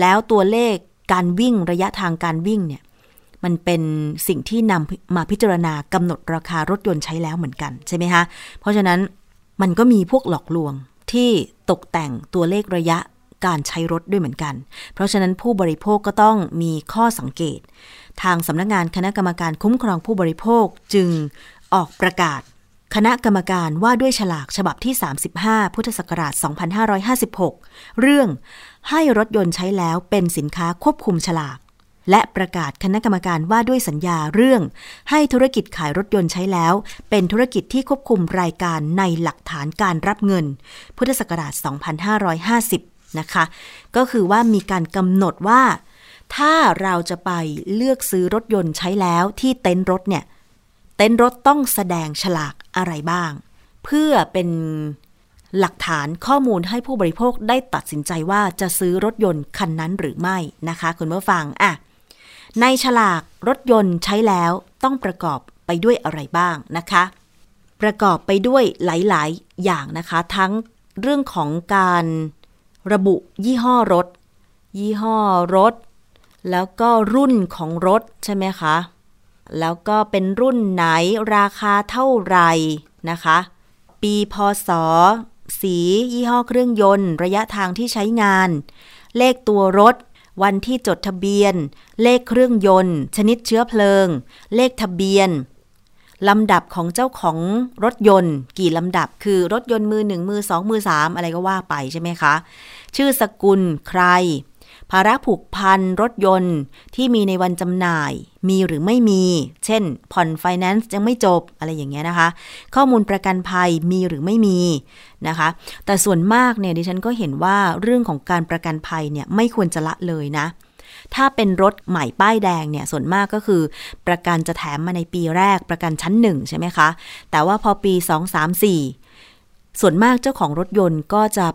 แล้วตัวเลขการวิ่งระยะทางการวิ่งเนี่ย มันเป็นสิ่งที่นำมาพิจารณากำหนดราคารถยนต์ใช้แล้วเหมือนกันใช่ไหมคะ เพราะฉะนั้นมันก็มีพวกหลอกลวงที่ตกแต่งตัวเลขระยะการใช้รถด้วยเหมือนกัน เพราะฉะนั้นผู้บริโภคก็ต้องมีข้อสังเกต ทางสำนักงานคณะกรรมการคุ้มครองผู้บริโภคจึงออกประกาศ คณะกรรมการว่าด้วยฉลากฉบับที่ 35 พุทธศักราช 2556 เรื่องให้รถยนต์ใช้แล้วเป็นสินค้าควบคุมฉลาก และประกาศคณะกรรมการว่าด้วยสัญญาเรื่อง ให้ธุรกิจขายรถยนต์ใช้แล้ว เป็นธุรกิจที่ควบคุมรายการในหลักฐานการรับเงิน พุทธศักราช 2550 นะคะ ก็คือว่ามีการกำหนดว่า ถ้าเราจะไปเลือกซื้อรถยนต์ใช้แล้วที่เต็นท์รถเนี่ย เต็นท์รถต้องแสดงฉลากอะไรบ้าง เพื่อเป็นหลักฐานข้อมูลให้ผู้บริโภคได้ตัดสินใจว่าจะซื้อรถยนต์คันนั้นหรือไม่นะคะคุณผู้ฟังอะในฉลากรถยนต์ใช้แล้วต้องประกอบไปด้วยอะไรบ้างนะคะ ประกอบไปด้วยหลาย ๆ อย่างนะคะ ทั้งเรื่องของการระบุยี่ห้อรถ ยี่ห้อรถ แล้วก็รุ่นของรถใช่ไหมคะ แล้วก็เป็นรุ่นไหนราคาเท่าไหร่นะคะ ปีพศ สี ยี่ห้อเครื่องยนต์ ระยะทางที่ใช้งาน เลขตัวรถ วันที่จดทะเบียน เลขเครื่องยนต์ ชนิดเชื้อเพลิง เลขทะเบียนลำดับของเจ้าของรถยนต์ กี่ลำดับคือรถยนต์มือหนึ่งมือสองมือสามอะไรก็ว่าไปใช่ไหมคะ ชื่อสกุลใคร ภาระผูกพันรถยนต์ที่มีในวันจำหน่าย มีหรือไม่มี เช่น ผ่อนไฟแนนซ์ยังไม่จบอะไรอย่างเงี้ยนะคะ ข้อมูลประกันภัยมีหรือไม่มีนะคะ แต่ส่วนมากเนี่ยดิฉันก็เห็นว่าเรื่องของการประกันภัยเนี่ยไม่ควรจะละเลยนะถ้าเป็นรถใหม่ป้ายแดงเนี่ยส่วนมากก็คือ ประกันจะแถมมาในปีแรกประกันชั้นหนึ่งใช่ไหมคะ แต่ว่าพอปี 2 3 4 ส่วนมากเจ้าของรถยนต์ก็จะ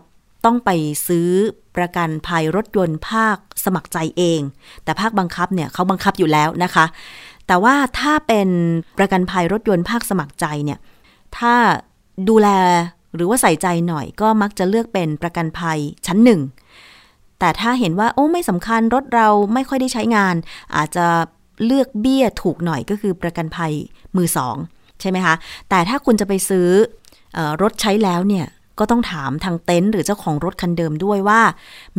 ต้องไปซื้อประกันภัยรถยนต์ภาคสมัครใจเอง แต่ภาคบังคับเนี่ยเขาบังคับอยู่แล้วนะคะ แต่ว่าถ้าเป็นประกันภัยรถยนต์ภาคสมัครใจเนี่ย ถ้าดูแลหรือว่าใส่ใจหน่อยก็มักจะเลือกเป็นประกันภัยชั้นหนึ่ง แต่ถ้าเห็นว่าโอ้ไม่สำคัญรถเราไม่ค่อยได้ใช้งาน อาจจะเลือกเบี้ยถูกหน่อยก็คือประกันภัยมือสองใช่ไหมคะ แต่ถ้าคุณจะไปซื้ออรถใช้แล้วเนี่ย ก็ต้องถามทางเต็นท์หรือเจ้าของรถคันเดิมด้วยว่า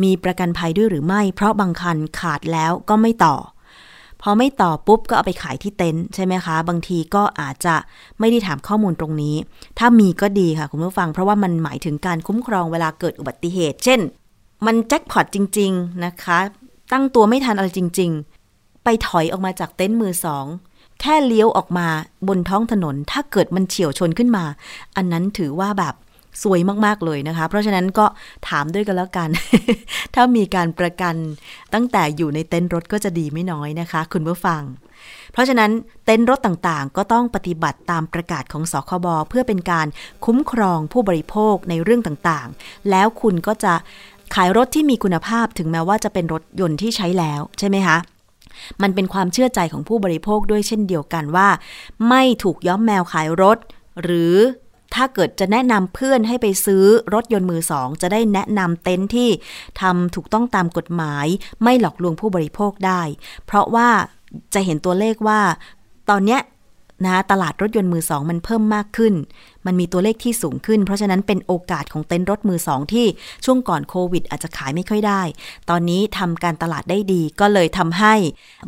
มีประกันภัยด้วยหรือไม่ เพราะบางคันขาดแล้วก็ไม่ต่อ พอไม่ต่อปุ๊บก็เอาไปขายที่เต็นท์ใช่ไหมคะ บางทีก็อาจจะไม่ได้ถามข้อมูลตรงนี้ ถ้ามีก็ดีค่ะคุณผู้ฟัง เพราะว่ามันหมายถึงการคุ้มครองเวลาเกิดอุบัติเหตุ เช่น มันแจ็คพอตจริง ๆนะคะ ตั้งตัวไม่ทันอะไรจริง ๆ ไปถอยออกมาจากเต็นท์มือสองแค่เลี้ยวออกมาบนท้องถนน ถ้าเกิดมันเฉียวชนขึ้นมา อันนั้นถือว่าแบบ สวยมากๆเลยนะคะ เพราะฉะนั้นก็ถามด้วยกันแล้วกัน ถ้ามีการประกันตั้งแต่อยู่ในเต็นท์รถก็จะดีไม่น้อยนะคะ คุณผู้ฟัง เพราะฉะนั้นเต็นท์รถต่างๆ ก็ต้องปฏิบัติตามประกาศของสคบเพื่อเป็นการคุ้มครองผู้บริโภคในเรื่องต่างๆ แล้วคุณก็จะขายรถที่มีคุณภาพถึงแม้ว่าจะเป็นรถยนต์ที่ใช้แล้วใช่ไหมคะมันเป็นความเชื่อใจของผู้บริโภคด้วยเช่นเดียวกันว่า ไม่ถูกย้อมแมวขายรถ หรือ ถ้าเกิดจะแนะนำเพื่อนให้ไปซื้อรถยนต์มือสอง จะได้แนะนำเต็นท์ที่ทำถูกต้องตามกฎหมาย ไม่หลอกลวงผู้บริโภคได้ เพราะว่าจะเห็นตัวเลขว่า ตอนเนี้ยนะตลาดรถยนต์มือสองมันเพิ่มมากขึ้น มันมีตัวเลขที่สูงขึ้น เพราะฉะนั้นเป็นโอกาสของเต็นท์รถมือสองที่ช่วงก่อนโควิด อาจจะขายไม่ค่อยได้ ตอนนี้ทำการตลาดได้ดีก็เลยทำให้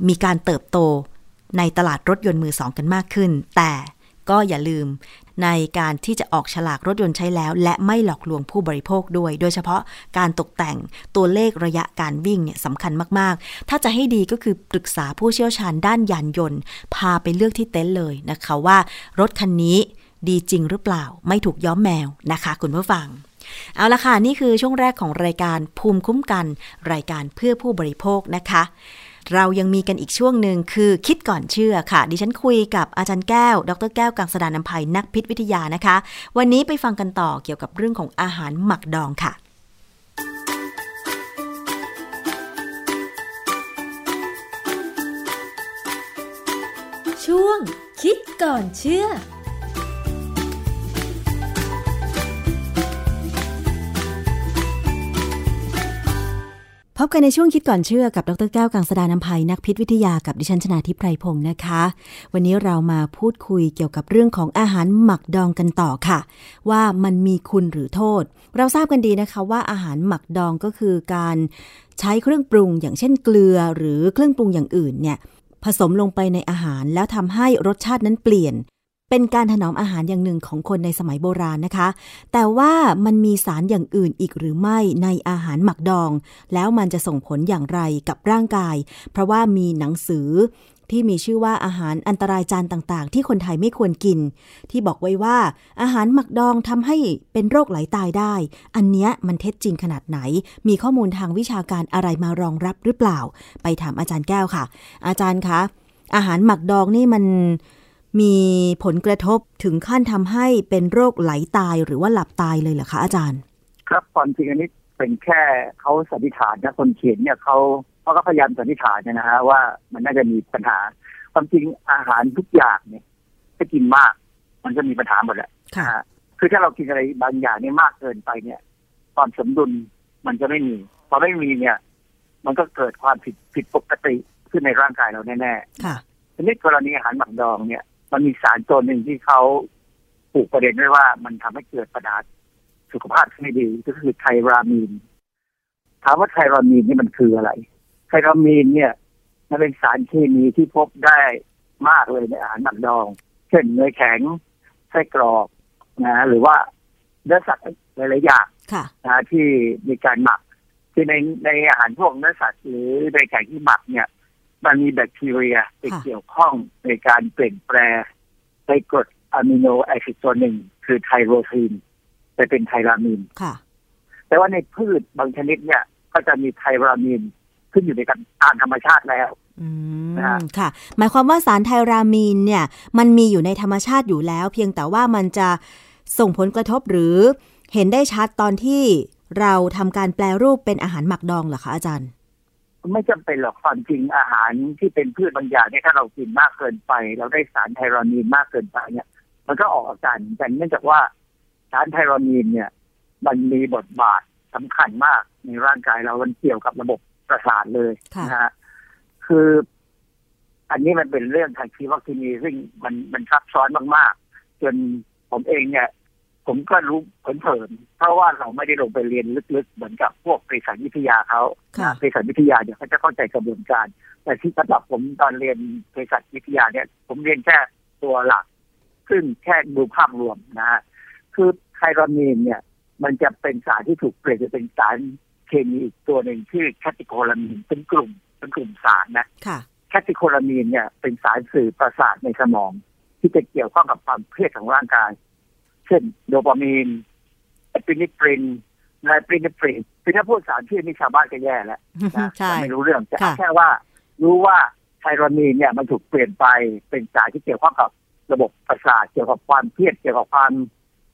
มีการเติบโตในตลาดรถยนต์มือสองกันมากขึ้น แต่ก็อย่าลืม ในการที่จะออกฉลากรถยนต์ใช้แล้ว และไม่หลอกลวงผู้บริโภคด้วย โดยเฉพาะการตกแต่งตัวเลขระยะการวิ่งเนี่ยสำคัญมากๆ ถ้าจะให้ดีก็คือปรึกษาผู้เชี่ยวชาญด้านยานยนต์ พาไปเลือกที่เต็นท์เลยนะคะว่ารถคันนี้ดีจริงหรือเปล่า ไม่ถูกย้อมแมวนะคะ คุณผู้ฟังเอาละค่ะ นี่คือช่วงแรกของรายการภูมิคุ้มกัน รายการเพื่อผู้บริโภคนะคะ เรายังมีกันอีกช่วงหนึ่งคือคิดก่อนเชื่อค่ะ ดิฉันคุยกับอาจารย์แก้ว ดรแก้วกังสดานนภัยนักพิษวิทยานะคะ วันนี้ไปฟังกันต่อเกี่ยวกับเรื่องของอาหารหมักดองค่ะช่วงคิดก่อนเชื่อ พบกันในช่วงคิดก่อนเชื่อกับดรแก้วกังสดานนภัยนักพิษวิทยากับดิฉันชนาทิพไพรพงศ์นะคะ วันนี้เรามาพูดคุยเกี่ยวกับเรื่องของอาหารหมักดองกันต่อค่ะ ว่ามันมีคุณหรือโทษ เราทราบกันดีนะคะว่าอาหารหมักดองก็คือการใช้เครื่องปรุง อย่างเช่นเกลือหรือเครื่องปรุงอย่างอื่นเนี่ยผสมลงไปในอาหารแล้วทำให้รสชาตินั้นเปลี่ยน เป็นการถนอมอาหารอย่างหนึ่งของคนในสมัยโบราณนะคะ แต่ว่ามันมีสารอย่างอื่นอีกหรือไม่ในอาหารหมักดอง แล้วมันจะส่งผลอย่างไรกับร่างกาย เพราะว่ามีหนังสือที่มีชื่อว่าอาหารอันตรายจานต่างๆ ที่คนไทยไม่ควรกิน ที่บอกไว้ว่า อาหารหมักดองทำให้เป็นโรคไหลาตายได้ อันเนี้ยมันเท็จจริงขนาดไหน มีข้อมูลทางวิชาการอะไรมารองรับหรือเปล่า ไปถามอาจารย์แก้วค่ะ อาจารย์คะอาหารหมักดองนี่มัน มีผลกระทบถึงขั้นทำให้เป็นโรคไหลตายหรือว่าหลับตายเลยเหรอคะอาจารย์ ครับความจริงอันนี้เป็นแค่เขาสันนิษฐานนะคนเขียนเนี่ยเขาเขาก็พยายามสันนิษฐานเนี่ยนะฮะว่ามันน่าจะมีปัญหา ความจริงอาหารทุกอย่างเนี่ยถ้ากินมาก มันก็มีปัญหาหมดแหละค่ะนะฮะคือถ้าเรากินอะไรบางอย่างเนี่ยมากเกินไปเนี่ย ความสมดุลมันจะไม่มีพอไม่มีเนี่ย มันก็เกิดความผิดผิดปกติขึ้นในร่างกายเราแน่ๆค่ะทีนี้กรณีอาหารหมักดองเนี่ย มันมีสารตัวหนึ่งที่เขาปลูกประเด็นไว้ว่ามันทำให้เกิดปัญหาสุขภาพที่ไม่ดีก็คือไทรามีนถามว่าไทรามีนนี่มันคืออะไร ไทรามีนเนี่ยมันเป็นสารเคมีที่พบได้มากเลยในอาหารหมักดอง เช่นเนยแข็งไส้กรอกนะหรือว่าเนื้อสัตว์หลายๆอย่างค่ะนะที่มีการหมักคือในในอาหารพวกเนื้อสัตว์หรือในไก่ที่หมักเนี่ย มันมีแบคทีเรียไปเกี่ยวข้องในการเปลี่ยนแปลงในกรดอะมิโนแอซิดตัวหนึ่ง คือไทโรซีนไปเป็นไทรามีนค่ะ แต่ว่าในพืชบางชนิดเนี่ย ก็จะมีไทรามีนขึ้นอยู่ในการตามธรรมชาติแล้วอืมนะฮะค่ะ หมายความว่าสารไทรามีนเนี่ย มันมีอยู่ในธรรมชาติอยู่แล้ว เพียงแต่ว่ามันจะส่งผลกระทบหรือเห็นได้ชัดตอนที่เราทำการแปลรูปเป็นอาหารหมักดองเหรอคะอาจารย์ ไม่จำเป็นหรอกความจริงอาหารที่เป็นพืชบางอย่างเนี่ยถ้าเรากินมากเกินไป เราได้สารไทรามีนมากเกินไปเนี่ย มันก็ออกอาการแต่เนื่องจากว่าสารไทรามีนเนี่ย มันมีบทบาทสำคัญมากในร่างกายเรา มันเกี่ยวกับระบบประสาทเลยค่ะนะฮะคืออันนี้มันเป็นเรื่องทางชีวเคมีซึ่งมันมันซับซ้อนมาก ๆ จนผมเองเนี่ย ผมก็รู้เผินๆเพราะว่าเราไม่ได้ลงไปเรียนลึกๆ เหมือนกับพวกเภสัชวิทยาเขาค่ะเภสัชวิทยาเนี่ยเขาจะเข้าใจกระบวนการ แต่ที่สำหรับผมตอนเรียนเภสัชวิทยาเนี่ย ผมเรียนแค่ตัวหลัก ซึ่งแค่ดูภาพรวมนะฮะคือไทรามีนเนี่ย มันจะเป็นสารที่ถูกเปลี่ยนไปเป็นสารเคมีอีกตัวหนึ่งชื่อแคติโคลามีนเป็นกลุ่มเป็นกลุ่มสารนะค่ะ catecholamine เนี่ยเป็นสารสื่อประสาทในสมอง ที่จะเกี่ยวข้องกับความเครียดของร่างกาย เช่นโดปามีน epinephrine norepinephrine คือถ้าพูดสารชื่อนี่ชาวบ้านก็แย่แล้วนะใช่ไม่รู้เรื่องแต่เอาค่ะแค่ว่ารู้ว่า tyramine เนี่ยมันถูกเปลี่ยนไปเป็นสารที่เกี่ยวข้องกับระบบประสาทเกี่ยวกับความเครียดเกี่ยวกับความ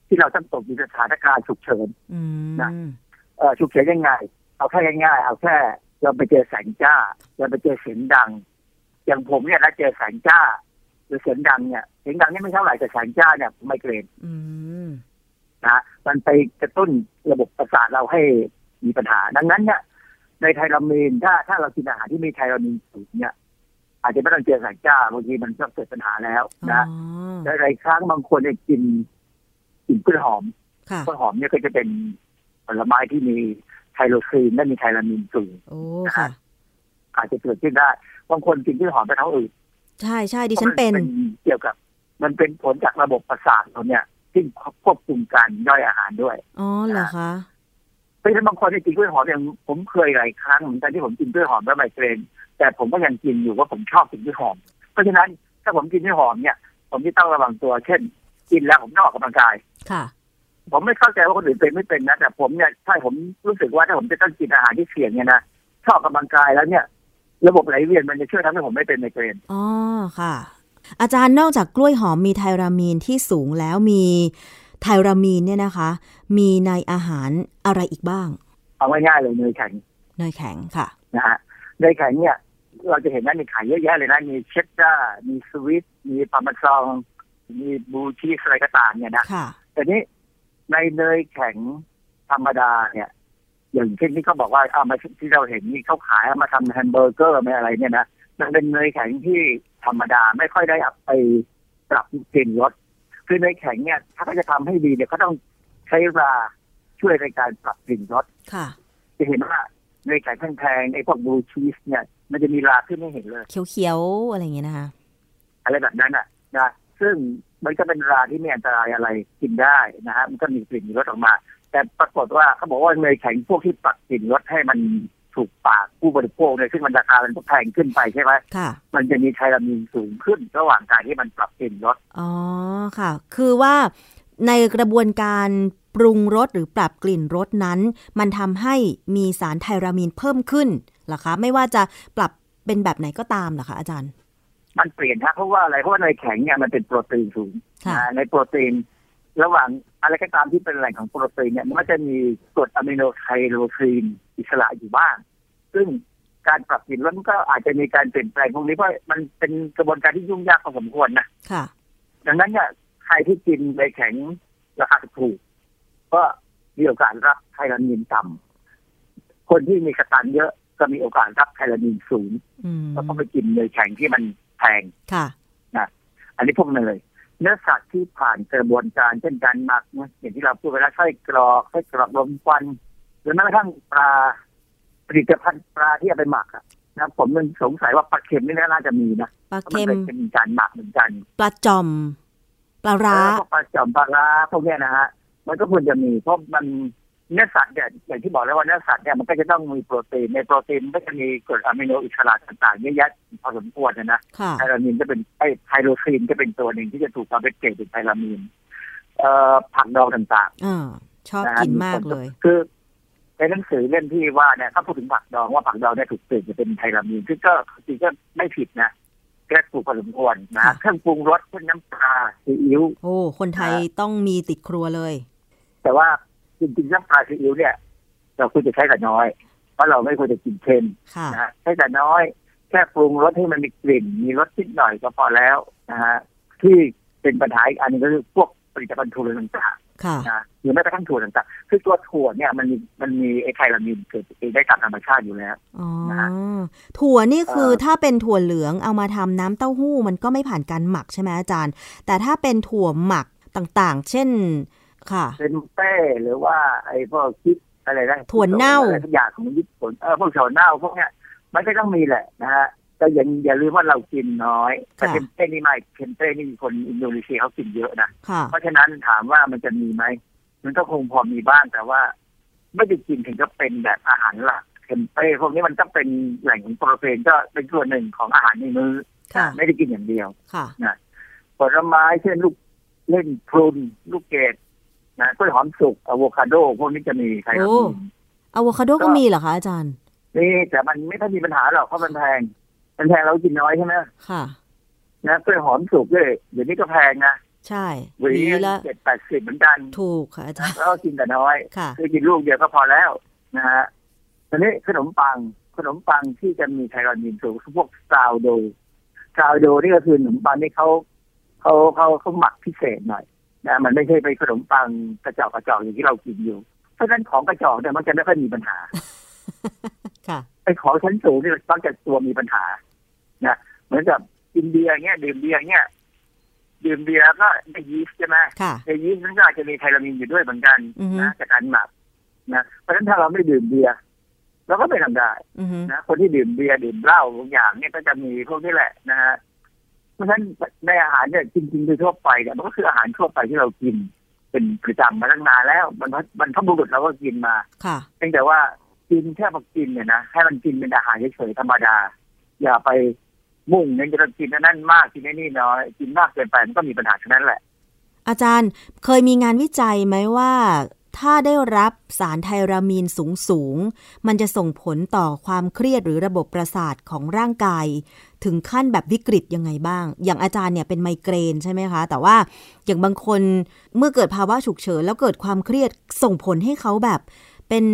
ที่เราต้องตกอยู่ในสถานการณ์ฉุกเฉินอืมนะเอ่อฉุกเฉินยังไง เอาแค่ง่ายๆเอาแค่เราไปเจอแสงจ้าเราไปเจอเสียงดัง อย่างผมเนี่ยถ้าเจอแสงจ้า หรือเสียงดังเนี่ยเสียงดังนี่ไม่เท่าไหร่แต่แสงจ้าเนี่ยไมเกรนอืมนะมันไปกระตุ้นระบบประสาทเราให้มีปัญหา ดังนั้นเนี่ยในไทรามีนถ้าถ้าเรากินอาหารที่มีไทรามีนสูงเนี่ยอาจจะไม่ต้องเจอแสงจ้าบางทีมันก็เกิดปัญหาแล้วอ๋อนะหลายๆครั้งบางคนเนี่ยกินกินพืชหอมค่ะต้นหอมเนี่ยก็จะเป็นผลไม้ที่มีไทโรซีนและมีไทรามีนสูงโอ้ค่ะอาจจะเกิดขึ้นได้บางคนกินพืชหอมไปเท้าอื่น ใช่ใช่ดิฉันเป็นพราะมัเกี่ยวกับ มันเป็นผลจากระบบประสาทเราเนี่ยซึ่งควบคุมการย่อยอาหารด้วย อ๋อเหรอคะเพราะฉะนั้นบางคนที่กินกล้วยหอมอย่างผมเคยหลายครั้งเหมือนกันที่ผมกินกล้วยหอมแล้วไมเกรนแต่ผมก็ยังกินอยู่ว่าผมชอบกินกล้วยหอม เพราะฉะนั้นถ้าผมกินกล้วยหอมเนี่ย ผมที่ต้องระวังตัว เช่น กินแล้วผมต้องออกกำลังกาย ค่ะ ผมไม่เข้าใจว่าคนอื่นเป็นไม่เป็นนะแต่ผมเนี่ยถ้าผมรู้สึกว่าถ้าผมจะต้องกินอาหารที่เสี่ยงเนี่ยนะชอบกำลังกายแล้วเนี่ย ระบบไหลเวียนมันจะช่วยทำให้ผมไม่เป็นไมเกรนอ๋อค่ะ อาจารย์นอกจากกล้วยหอมมีไทรามีนที่สูงแล้วมีไทรามีนเนี่ยนะคะ มีในอาหารอะไรอีกบ้าง เอาง่ายๆเลยเนยแข็งเนยแข็งค่ะนะฮะเนยแข็งเนี่ย เราจะเห็นว่ามีขายเยอะแยะเลยนะ มีเชดดาร์มี Swiss มีพาร์เมซองมี blue cheese อะไรก็ตามเนี่ยนะค่ะแต่นี้ในเนยแข็งธรรมดาเนี่ย อย่างเช่นที่เขาบอกว่าเอามาที่เราเห็นนี่เขาขายเอามาทำแฮมเบอร์เกอร์ไม่อะไรเนี่ยนะมันเป็นเนยแข็งที่ธรรมดาไม่ค่อยได้เอาไปปรับกลิ่นรสคือเนยแข็งเนี่ย ถ้าเขาจะทำให้ดีเนี่ยเขาต้องใช้ราช่วยในการปรับกลิ่นรสค่ะจะเห็นว่าเนยแข็งแพงๆไอ้พวกบลูชีสเนี่ย มันจะมีราขึ้นให้เห็นเลย เขียวๆอะไรอย่างเงี้ยนะคะอะไรแบบนั้นอะนะซึ่งมันก็เป็นราที่ไม่อันตรายอะไรกินได้นะฮะมันก็มีกลิ่นมีรสออกมา แต่ปรากฏว่าเขาบอกว่าเนยแข็งพวกที่ปรับกลิ่นรสให้มันถูกปากผู้บริโภคเนี่ยซึ่งมันราคามันแพงขึ้นไปใช่ไหมค่ะมันจะมีไทรามีนสูงขึ้นระหว่างการที่มันปรับกลิ่นรสอ๋อค่ะ คือว่าในกระบวนการปรุงรสหรือปรับกลิ่นรสนั้น มันทำให้มีสารไทรามีนเพิ่มขึ้นเหรอคะ ไม่ว่าจะปรับเป็นแบบไหนก็ตามเหรอคะอาจารย์ มันเปลี่ยนนะเพราะว่าอะไรเพราะว่าเนยแข็งเนี่ยมันเป็นโปรตีนสูงค่ะนะในโปรตีน ระหว่างอะไรก็ตามที่เป็นแหล่งของโปรตีนเนี่ยมันก็จะมีกรดอะมิโนไทโรซีนอิสระอยู่บ้าง ซึ่งการปรับกลิ่นรสมันก็อาจจะมีการเปลี่ยนแปลงพวกนี้เพราะมันเป็นกระบวนการที่ยุ่งยากพอสมควรนะค่ะ ดังนั้นเนี่ยใครที่กินเนยแข็งราคาถูก ก็มีโอกาสรับไทรามีนต่ำคนที่มีกระตันเยอะก็มีโอกาสรับไทรามีนสูงอืมก็ต้องไปกินเนยแข็งที่มันแพงค่ะนะอันนี้พวกเนย เนื้อสัตว์ที่ผ่านกระบวนการเช่นการหมักนะอย่างที่เราพูดไปแล้วไส้กรอกไส้กรอกลมควันหรือแม้กระทั่งปลาผลิตภัณฑ์ปลาที่เอาไปหมักอะนะผมมันสงสัยว่าปลาเค็มนี่น่าจะมีนะปลาเพราะมัเค็นมเป็นการหมักเหมือนกันปลาจอมปลาร้าแล้วก็ปลาจอมปลาร้าพวกเนี้ยนะฮะมันก็ควรจะมีเพราะมัน เนื้อสัตว์เนี่ยอย่างที่บอกแล้วว่าเนื้อสัตว์เนี่ยมันก็จะต้องมีโปรตีนในโปรตีนมันก็จะมีกรดอะมิโนอิสระต่างๆเยอะแยะพอสมควรนะนะค่ะไทรามีนก็เป็นไอไทโรซีนก็เป็นตัวหนึ่งที่จะถูกทำเป็นเกรดเป็นไทรามีนเอ่อผักดองต่างอ่าชอบๆะฮะกินมากเลย คือในหนังสือเล่มที่ว่าเนี่ยถ้าพูดถึงผักดองว่าผักดองเนี่ยถูกเกรดจะเป็นไทรามีนซึ่งก็จริงก็ไม่ผิดนะแค่ถูกพอสมควรนะค่ะเครื่องปรุงรสเช่นน้ำปลาซีอิ๊วโอ้คนไทยต้องมีติดครัวเลย แต่ว่า จริงๆน้ำปลาซีอิ๊วเนี่ย เราควรจะใช้แต่น้อย เพราะเราไม่ควรจะกินเค็มค่ะนะฮะใช้แต่น้อย แค่ปรุงรสให้มันมีกลิ่น มีรสนิดหน่อยก็พอแล้วนะฮะที่เป็นปัญหาอีกอันหนึงก็คือพวกผลิตภัณฑ์ถั่วต่างค่ะๆนะหรือแม้กระทั่งถั่วต่างๆคือตัวถั่วเนี่ยมันมีมันมีไอไทรามีนเกิดเองได้ตามธรรมชาติอยู่แล้วอ๋อนะฮะถั่วนี่คือเอ่อถ้าเป็นถั่วเหลืองเอามาทำน้ำเต้าหู้มันก็ไม่ผ่านการหมักใช่ไหมอาจารย์ แต่ถ้าเป็นถั่วหมักต่างๆ เช่นค่ะ เป็นเป้หรือว่าไอ้พวกคิดอะไรนะถั่วเน่าอะไรทุกอย่างของญี่ปุ่นเออพวกถั่วเน่าพวกเนี้ยมันก็ต้องมีแหละนะฮะแต่อย่าอย่าลืมว่าเรากินน้อยแต่ค่ะเทมเป้นี่ไม่เทมเป้นี่มีคนอินโดนีเซียเขากินเยอะนะค่ะเพราะฉะนั้นถามว่ามันจะมีไหมมันก็คงพอมีบ้างแต่ว่า ไม่ได้กินถึงก็เป็นแบบอาหารหลักเทมเป้พวกนี้มันก็เป็นแหล่งของโปรตีนก็เป็นส่วนหนึ่งของอาหารในมื้อค่ะไม่ได้กินอย่างเดียวค่ะนะผลไม้เช่นลูกเล่นพรุนลูกเกด นะกล้วยหอมสุกอะโวคาโดพวกนี้จะมีไทราโอ้มีนอะโวคาโดก็มีเหรอคะอาจารย์นี่แต่มันไม่ค่อยมีปัญหาหรอกเพราะมันแพง มันแพงเรากินน้อยใช่ไหมค่ะ นะกล้วยหอมสุกด้วยเดี๋ยวนี้ก็แพงนะใช่หวีวีละเจ็ดแปดสิบเหมือนกัน ถูกค่ะอาจารย์แล้วก็กินแต่น้อยค่ะคือกินลูกเดียวก็พอแล้วนะฮะทีนี้ขนมปังขนมปังที่จะมีไทรอยมีนสูงคือพวกซาวโดซาวโดนี่ก็คือขนมปังที่เขาเขาเขาเขาหมักพิเศษหน่อย นะมันไม่ใช่ไปนขนมปังกระจอกกระจอกอย่างที่เรากินอยู่ เพราะฉะนั้นของกระจอกเนี่ยมันจะไม่ค่อยมีปัญหาค่ะไอ้ของชั้นสูงนี่มักจะตัวมีปัญหานะเหมือนกับกินเบียร์เงี้ยดื่มเบียร์เงี้ยดื่มเบียร์ก็ได้ยีสต์ใช่ไหมค่ะในยีสต์นั้นก็อาจจะมีไทรามีนอยู่ด้วยเหมือนกันอือฮึนะจากการหมักนะเพราะฉะนั้นถ้าเราไม่ดื่มเบียร์เราก็ไม่ทำได้อือฮึนะคนที่ดื่มเบียร์ดื่มเหล้าบางอย่างเนี่ยก็จะมีพวกนี้แหละนะฮะ เพราะฉะนั้นในอาหารเนี่ยจริงๆโดยทั่วไปเนี่ยมันก็คืออาหารทั่วไปที่เรากิน เป็นประจำมาตั้งนานแล้วมันมันพบุรุษเราก็กินมาค่ะเพียงแต่ว่ากินแค่พอกินเนี่ยนะให้มันกินเป็นอาหารเฉยๆธรรมดา อย่าไปมุ่งเน้นจะกินนั่นมากกินนี่น้อยกินมากเกินไปมันก็มีปัญหาทั้งนั้นแหละ อาจารย์เคยมีงานวิจัยไหมว่าถ้าได้รับสารไทรามีนสูงสูงๆมันจะส่งผลต่อความเครียดหรือระบบประสาทของร่างกาย ถึงขั้นแบบวิกฤตยังไงบ้าง อย่างอาจารย์เนี่ยเป็นไมเกรนใช่ไหมคะ แต่ว่าอย่างบางคนเมื่อเกิดภาวะฉุกเฉินแล้วเกิดความเครียดส่งผลให้เขาแบบเป็น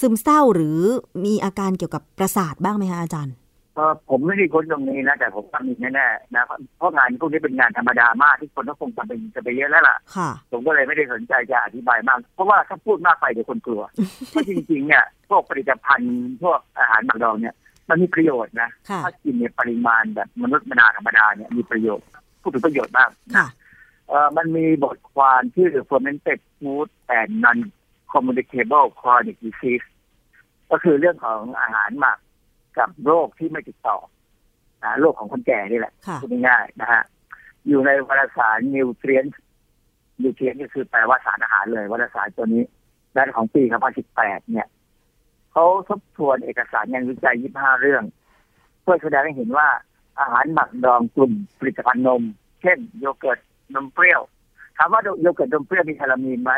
ซึมเศร้าหรือมีอาการเกี่ยวกับประสาทบ้างไหมคะอาจารย์เออผมไม่ได้ค้นตรงนี้นะ แต่ผมทำอีกแน่ๆนะเพราะงานพวกนี้เป็นงานธรรมดามากที่คนก็คงจะไปจะไปเยอะแล้วล่ะค่ะ ผมก็เลยไม่ได้สนใจจะอธิบายมาก เพราะว่าถ้าพูดมากไปเดี๋ยวคนกลัวเพราะจริงๆเนี่ยพวกผลิตภัณฑ์พวกอาหารหมักดองเนี่ย มันมีประโยชน์นะค่ะถ้ากินในปริมาณแบบมนุษย์มนาธรรมดาเนี่ยมีประโยชน์พูดถึงประโยชน์มากค่ะเออมันมีบทความชื่อ fermented food and non communicable chronic disease ก็คือเรื่องของอาหารหมักกับโรคที่ไม่ติดต่อนะโรคของคนแก่นี่แหละค่ะพูดง่ายๆนะฮะอยู่ในวารสาร Nutrient Nutrient ก็คือแปลว่าสารอาหารเลยวารสารตัวนี้ด้านของปี 2018 เนี่ย เขาทบทวนเอกสารงานวิจัย 25 เรื่อง เพื่อแสดงให้เห็นว่าอาหารหมักดองกลุ่มผลิตภัณฑ์นม เช่น โยเกิร์ตนมเปรี้ยวถามว่าโยเกิร์ตนมเปรี้ยวมี tyramine ไหม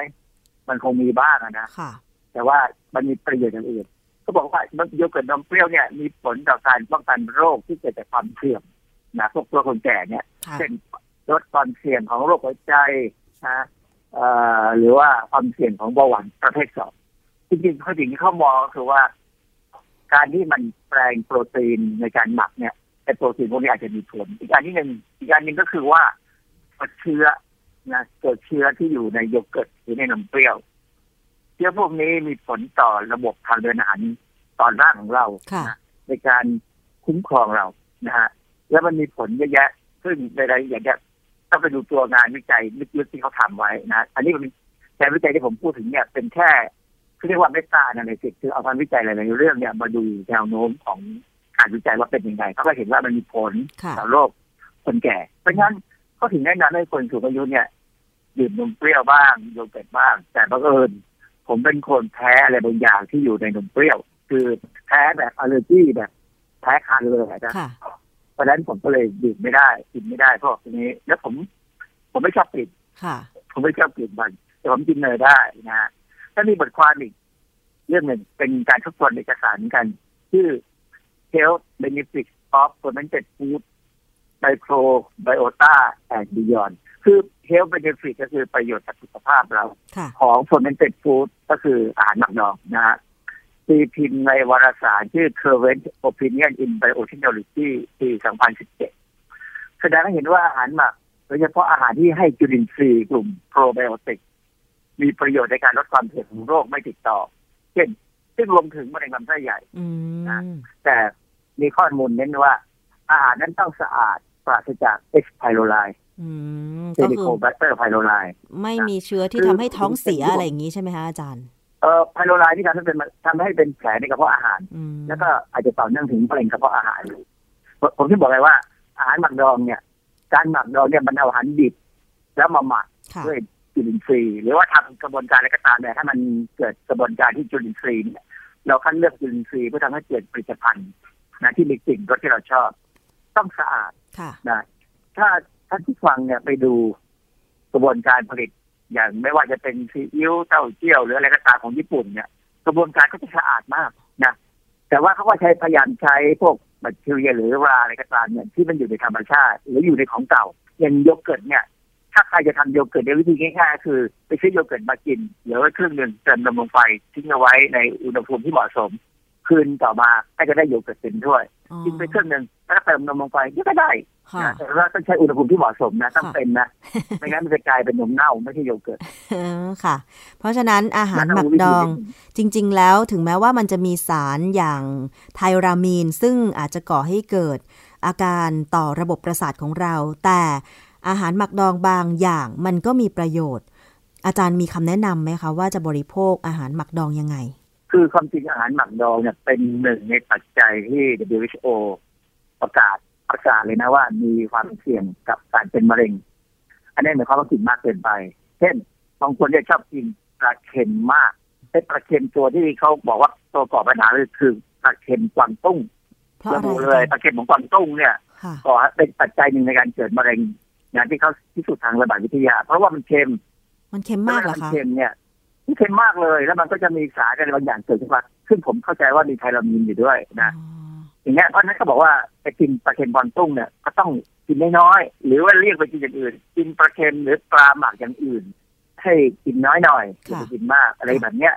มันคงมีบ้างอะนะค่ะแต่ว่ามันมีประโยชน์อย่างอื่นเขาบอกว่าโยเกิร์ตนมเปรี้ยวเนี่ยมีผลต่อการป้องกันโรคที่เกิดจากความเสื่อมนะพวกตัวคนแก่เนี่ยค่ะเช่นลดความเสี่ยงของโรคหัวใจนะเอ่อหรือว่าความเสี่ยงของเบาหวานประเภทสอง จริงๆเขาสิ่งที่เขามองก็คือว่า การที่มันแปลงโปรตีนในการหมักเนี่ยไอ้โปรตีนพวกนี้อาจจะมีผลอีกอันที่หนึ่งอีกอันหนึ่งก็คือว่าเกิดเชื้อนะเกิดเชื้อที่อยู่ในโยเกิร์ตหรือในนมเปรี้ยว เชื้อพวกนี้มีผลต่อระบบทางเดินอาหารตอนร่างของเราค่ะนะในการคุ้มครองเรานะฮะแล้วมันมีผลเยอะแยะซึ่งในรายละเอียดเนี่ยต้องไปดูตัวงานวิจัยลึกๆที่เขาทำไว้นะ อันนี้เป็นงานวิจัยที่ผมพูดถึงเนี่ยเป็นแค่ เขาเรียกว่าเมตาในในสิคือเอาการวิจัยหลายๆเรื่องเนี่ยมาดูแนวโน้มของการวิจัยว่าเป็นยังไงเขาก็เห็นว่ามันมีผลค่ะต่อโรคคนแก่ เพราะฉะนั้นก็ถึงแนะนำให้คนสูงอายุเนี่ยดื่มนมเปรี้ยวบ้างโยเกิร์ตบ้าง แต่บังเอิญผมเป็นคนแพ้อะไรบางอย่างที่อยู่ในนมเปรี้ยว คือแพ้แบบอัลเลอร์จีแบบแพ้คันเลยนะค่ะเพราะฉะนั้นผมก็เลยดื่มไม่ได้กินไม่ได้เพราะตรงนี้ แล้วผม ผมไม่ชอบกลิ่นค่ะผมไม่ชอบกลิ่นมันแต่ผมกินเนยได้นะฮะ ถ้ามีบทความอีก เรื่องหนึ่งเป็นการทบทวนเอกสารกัน ชื่อ Health Benefits of Fermented Food Microbiota and Beyond คือ Health Benefit ก็คือประโยชน์ต่อสุขภาพเราค่ะของ fermented food ก็คืออาหารหมักดองนะฮะตีพิมพ์ในวารสารชื่อ Current Opinion in Biotechnology ปี 2017 แสดงให้เห็นว่าอาหารหมักโดยเฉพาะอาหารที่ให้จุลินทรีย์กลุ่มโปรไบโอติก มีประโยชน์ในการลดความเสี่ยงของโรคไม่ติดต่อ เช่น ซึ่งรวมถึงมะเร็งลำไส้ใหญ่อืมแต่มีข้อมูลเน้นว่า อาหารนั้นต้องสะอาดปราศจาก H. pylori อืมก็คือ Helicobacter pylori ไม่มีเชื้อที่คือทำให้ท้องเสียอะไรอย่างนี้ใช่ไหมคะอาจารย์เอ่อ pylori ที่ทำให้เป็นทำให้เป็นแผลในกระเพาะอาหารอืมแล้วก็อาจจะต่อเนื่องถึงมะเร็งกระเพาะอาหารผมผมที่บอกเลยว่าอาหารหมักดองเนี่ย การหมักดองเนี่ยมันเอาอาหารดิบ แล้วมาหมักค่ะด้วย จุลินทรีย์หรือว่าทำกระบวนการอะไรก็ตามเนี่ยถ้ามันเกิดกระบวนการที่จุลินทรีย์เนี่ยเราคัดเลือกจุลินทรีย์เพื่อทำให้เกิดผลิตภัณฑ์นะที่มีกลิ่นรสที่เราชอบ ต้องสะอาดค่ะนะถ้าท่านที่ฟังเนี่ยไปดูกระบวนการผลิต อย่างไม่ว่าจะเป็นซีอิ๊วเต้าเจี้ยวหรืออะไรก็ตามของญี่ปุ่นเนี่ย กระบวนการก็จะสะอาดมากนะแต่ว่าเขาก็ใช้พยายามใช้พวกแบคทีเรียหรือราอะไรก็ตามเนี่ยที่มันอยู่ในธรรมชาติ หรืออยู่ในของเก่าอย่างโยเกิร์ตเนี่ย ถ้าใครจะทำโยเกิร์ตในวิธีง่ายๆคือ ไปซื้อโยเกิร์ตมากินเหลือไว้ครึ่งหนึ่งเติมนมลงไปทิ้งเอาไว้ในอุณหภูมิที่เหมาะสม คืนต่อมาก็จะได้โยเกิร์ตเต็มถ้วยอ๋อกินไปครึ่งหนึ่งแล้วก็เติมนมลงไปก็ได้ค่ะนะแต่ว่าต้องใช้อุณหภูมิที่เหมาะสมนะต้องค่ะเป็นนะไม่งั้นมันจะกลายเป็นนมเน่าไม่ใช่โยเกิร์ตเออค่ะ เพราะฉะนั้นอาหารหมักดองมันต้องรู้วิธีจริง ๆ แล้วถึงแม้ว่ามันจะมีสารอย่าง tyramine ซึ่งอาจจะก่อให้เกิดอาการต่อระบบประสาทของเรา แต่ อาหารหมักดองบางอย่างมันก็มีประโยชน์ อาจารย์มีคำแนะนำไหมคะว่าจะบริโภคอาหารหมักดองยังไง คือความจริงอาหารหมักดองเนี่ยเป็นหนึ่งในปัจจัยที่ WHO ประกาศประกาศเลยนะว่ามีความเสี่ยงกับการเป็นมะเร็ง อันนี้หมายความว่ากินมากเกินไป เช่นบางคนเนี่ยชอบกินปลาเค็มมากไอ้ปลาเค็มตัวที่เขาบอกว่าตัวก่อปัญหาเลยคือปลาเค็มกวางตุ้งเพราะอะไรระบุเลยปลาเค็มของกวางตุ้งเนี่ยค่ะก่อเป็นปัจจัยหนึ่งในการเกิดมะเร็ง อย่างที่เขาพิสูจน์ทางระบาดวิทยา เพราะว่ามันเค็ม มันเค็มมากเหรอแล้วนคะเค็มเนี่ยที่เค็มมากเลยแล้วมันก็จะมีสารอะไรบางอย่างเกิดขึ้นมาซึ่งผมเข้าใจว่ามีไทรามีนอยู่ด้วยนะอย่างเงี้ยเพราะฉะนั้นก็บอกว่าไปกินปลาเค็มบอลตุ้งเนี่ยก็ต้องกินน้อยๆหรือว่าเลี่ยงไปกินอย่างอื่น กินปลาเค็มหรือปลาหมักอย่างอื่น ให้กินน้อยหน่อยอย่าไปกินมากอะไรแบบเนี้ย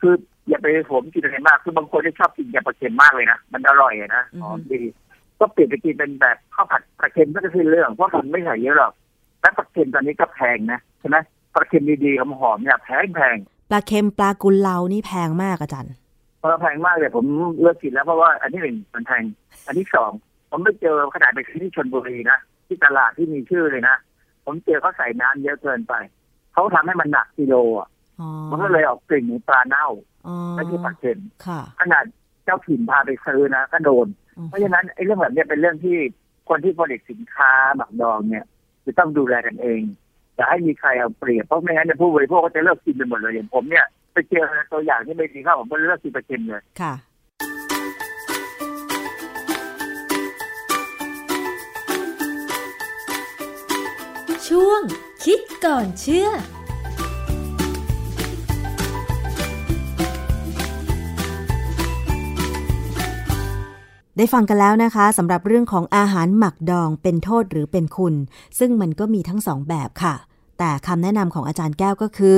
คืออย่าไปผมกินอะไรมากคือบางคนที่ชอบกินยำปลาเค็มมากเลยนะมันอร่อยอะนะหอมดี ก็เปลี่ยนไปกินเป็นแบบข้าวผัดปลาเค็มก็จะคือเรื่องเพราะมันไม่ใส่เยอะหรอกและปลาเค็มตอนนี้ก็แพงนะใช่ไหมปลาเค็มดีๆหอมๆเนี่ยแพงแพงปลาเค็มปลากุลเลานี่แพงมากอาจารย์เพราะแพงมากเลยผมเลิกกินแล้วเพราะว่าอันที่หนึ่งมันแพงอันที่สองผมไปเจอขนาดไปซื้อที่ชนบุรีนะที่ตลาดที่มีชื่อเลยนะผมเจอเขาใส่น้ำเยอะเกินไปเขาทำให้มันหนักกิโลอะอ๋อมันก็เลยออกกลิ่นเหมือนปลาเน่าอ๋อไม่ใช่ปลาเค็มค่ะขนาดเจ้าถิ่นพาไปซื้อนะก็โดน เพราะฉะนั้นไอ้เรื่องแบบเนี้ยเป็นเรื่องที่คนที่ผลิตสินค้าหมักดองเนี่ยจะต้องดูแลกันเองอย่าให้มีใครเอาเปรียบเพราะไม่งั้นเนี่ยผู้บริโภคก็จะเลิกกินไปหมดเลยอย่างผมเนี่ยไปเจอตัวอย่างที่ไม่ดีเข้าผมก็เลิกกินปลาเค็มเลยค่ะ ช่วงคิดก่อนเชื่อ ได้ฟังกันแล้วนะคะสำหรับเรื่องของอาหารหมักดองเป็นโทษหรือเป็นคุณ ซึ่งมันก็มีทั้งสองแบบค่ะ แต่คำแนะนำของอาจารย์แก้วก็คือ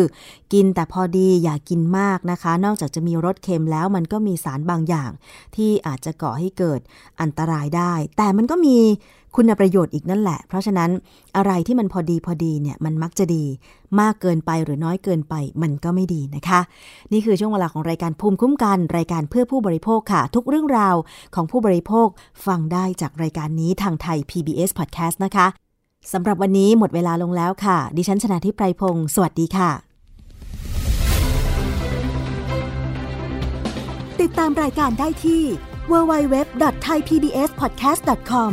กินแต่พอดีอย่ากินมากนะคะ นอกจากจะมีรสเค็มแล้วมันก็มีสารบางอย่าง ที่อาจจะก่อให้เกิดอันตรายได้ แต่มันก็มี คุณประโยชน์อีกนั่นแหละ เพราะฉะนั้นอะไรที่มันพอดีพอดีเนี่ยมันมักจะดี มากเกินไปหรือน้อยเกินไปมันก็ไม่ดีนะคะ นี่คือช่วงเวลาของรายการภูมิคุ้มกัน รายการเพื่อผู้บริโภคค่ะ ทุกเรื่องราวของผู้บริโภคฟังได้จากรายการนี้ทางไทย PBS Podcast นะคะสำหรับวันนี้หมดเวลาลงแล้วค่ะ ดิฉันชนะทิพไพรพงศ์สวัสดีค่ะ ติดตามรายการได้ที่ www.thaipbspodcast.com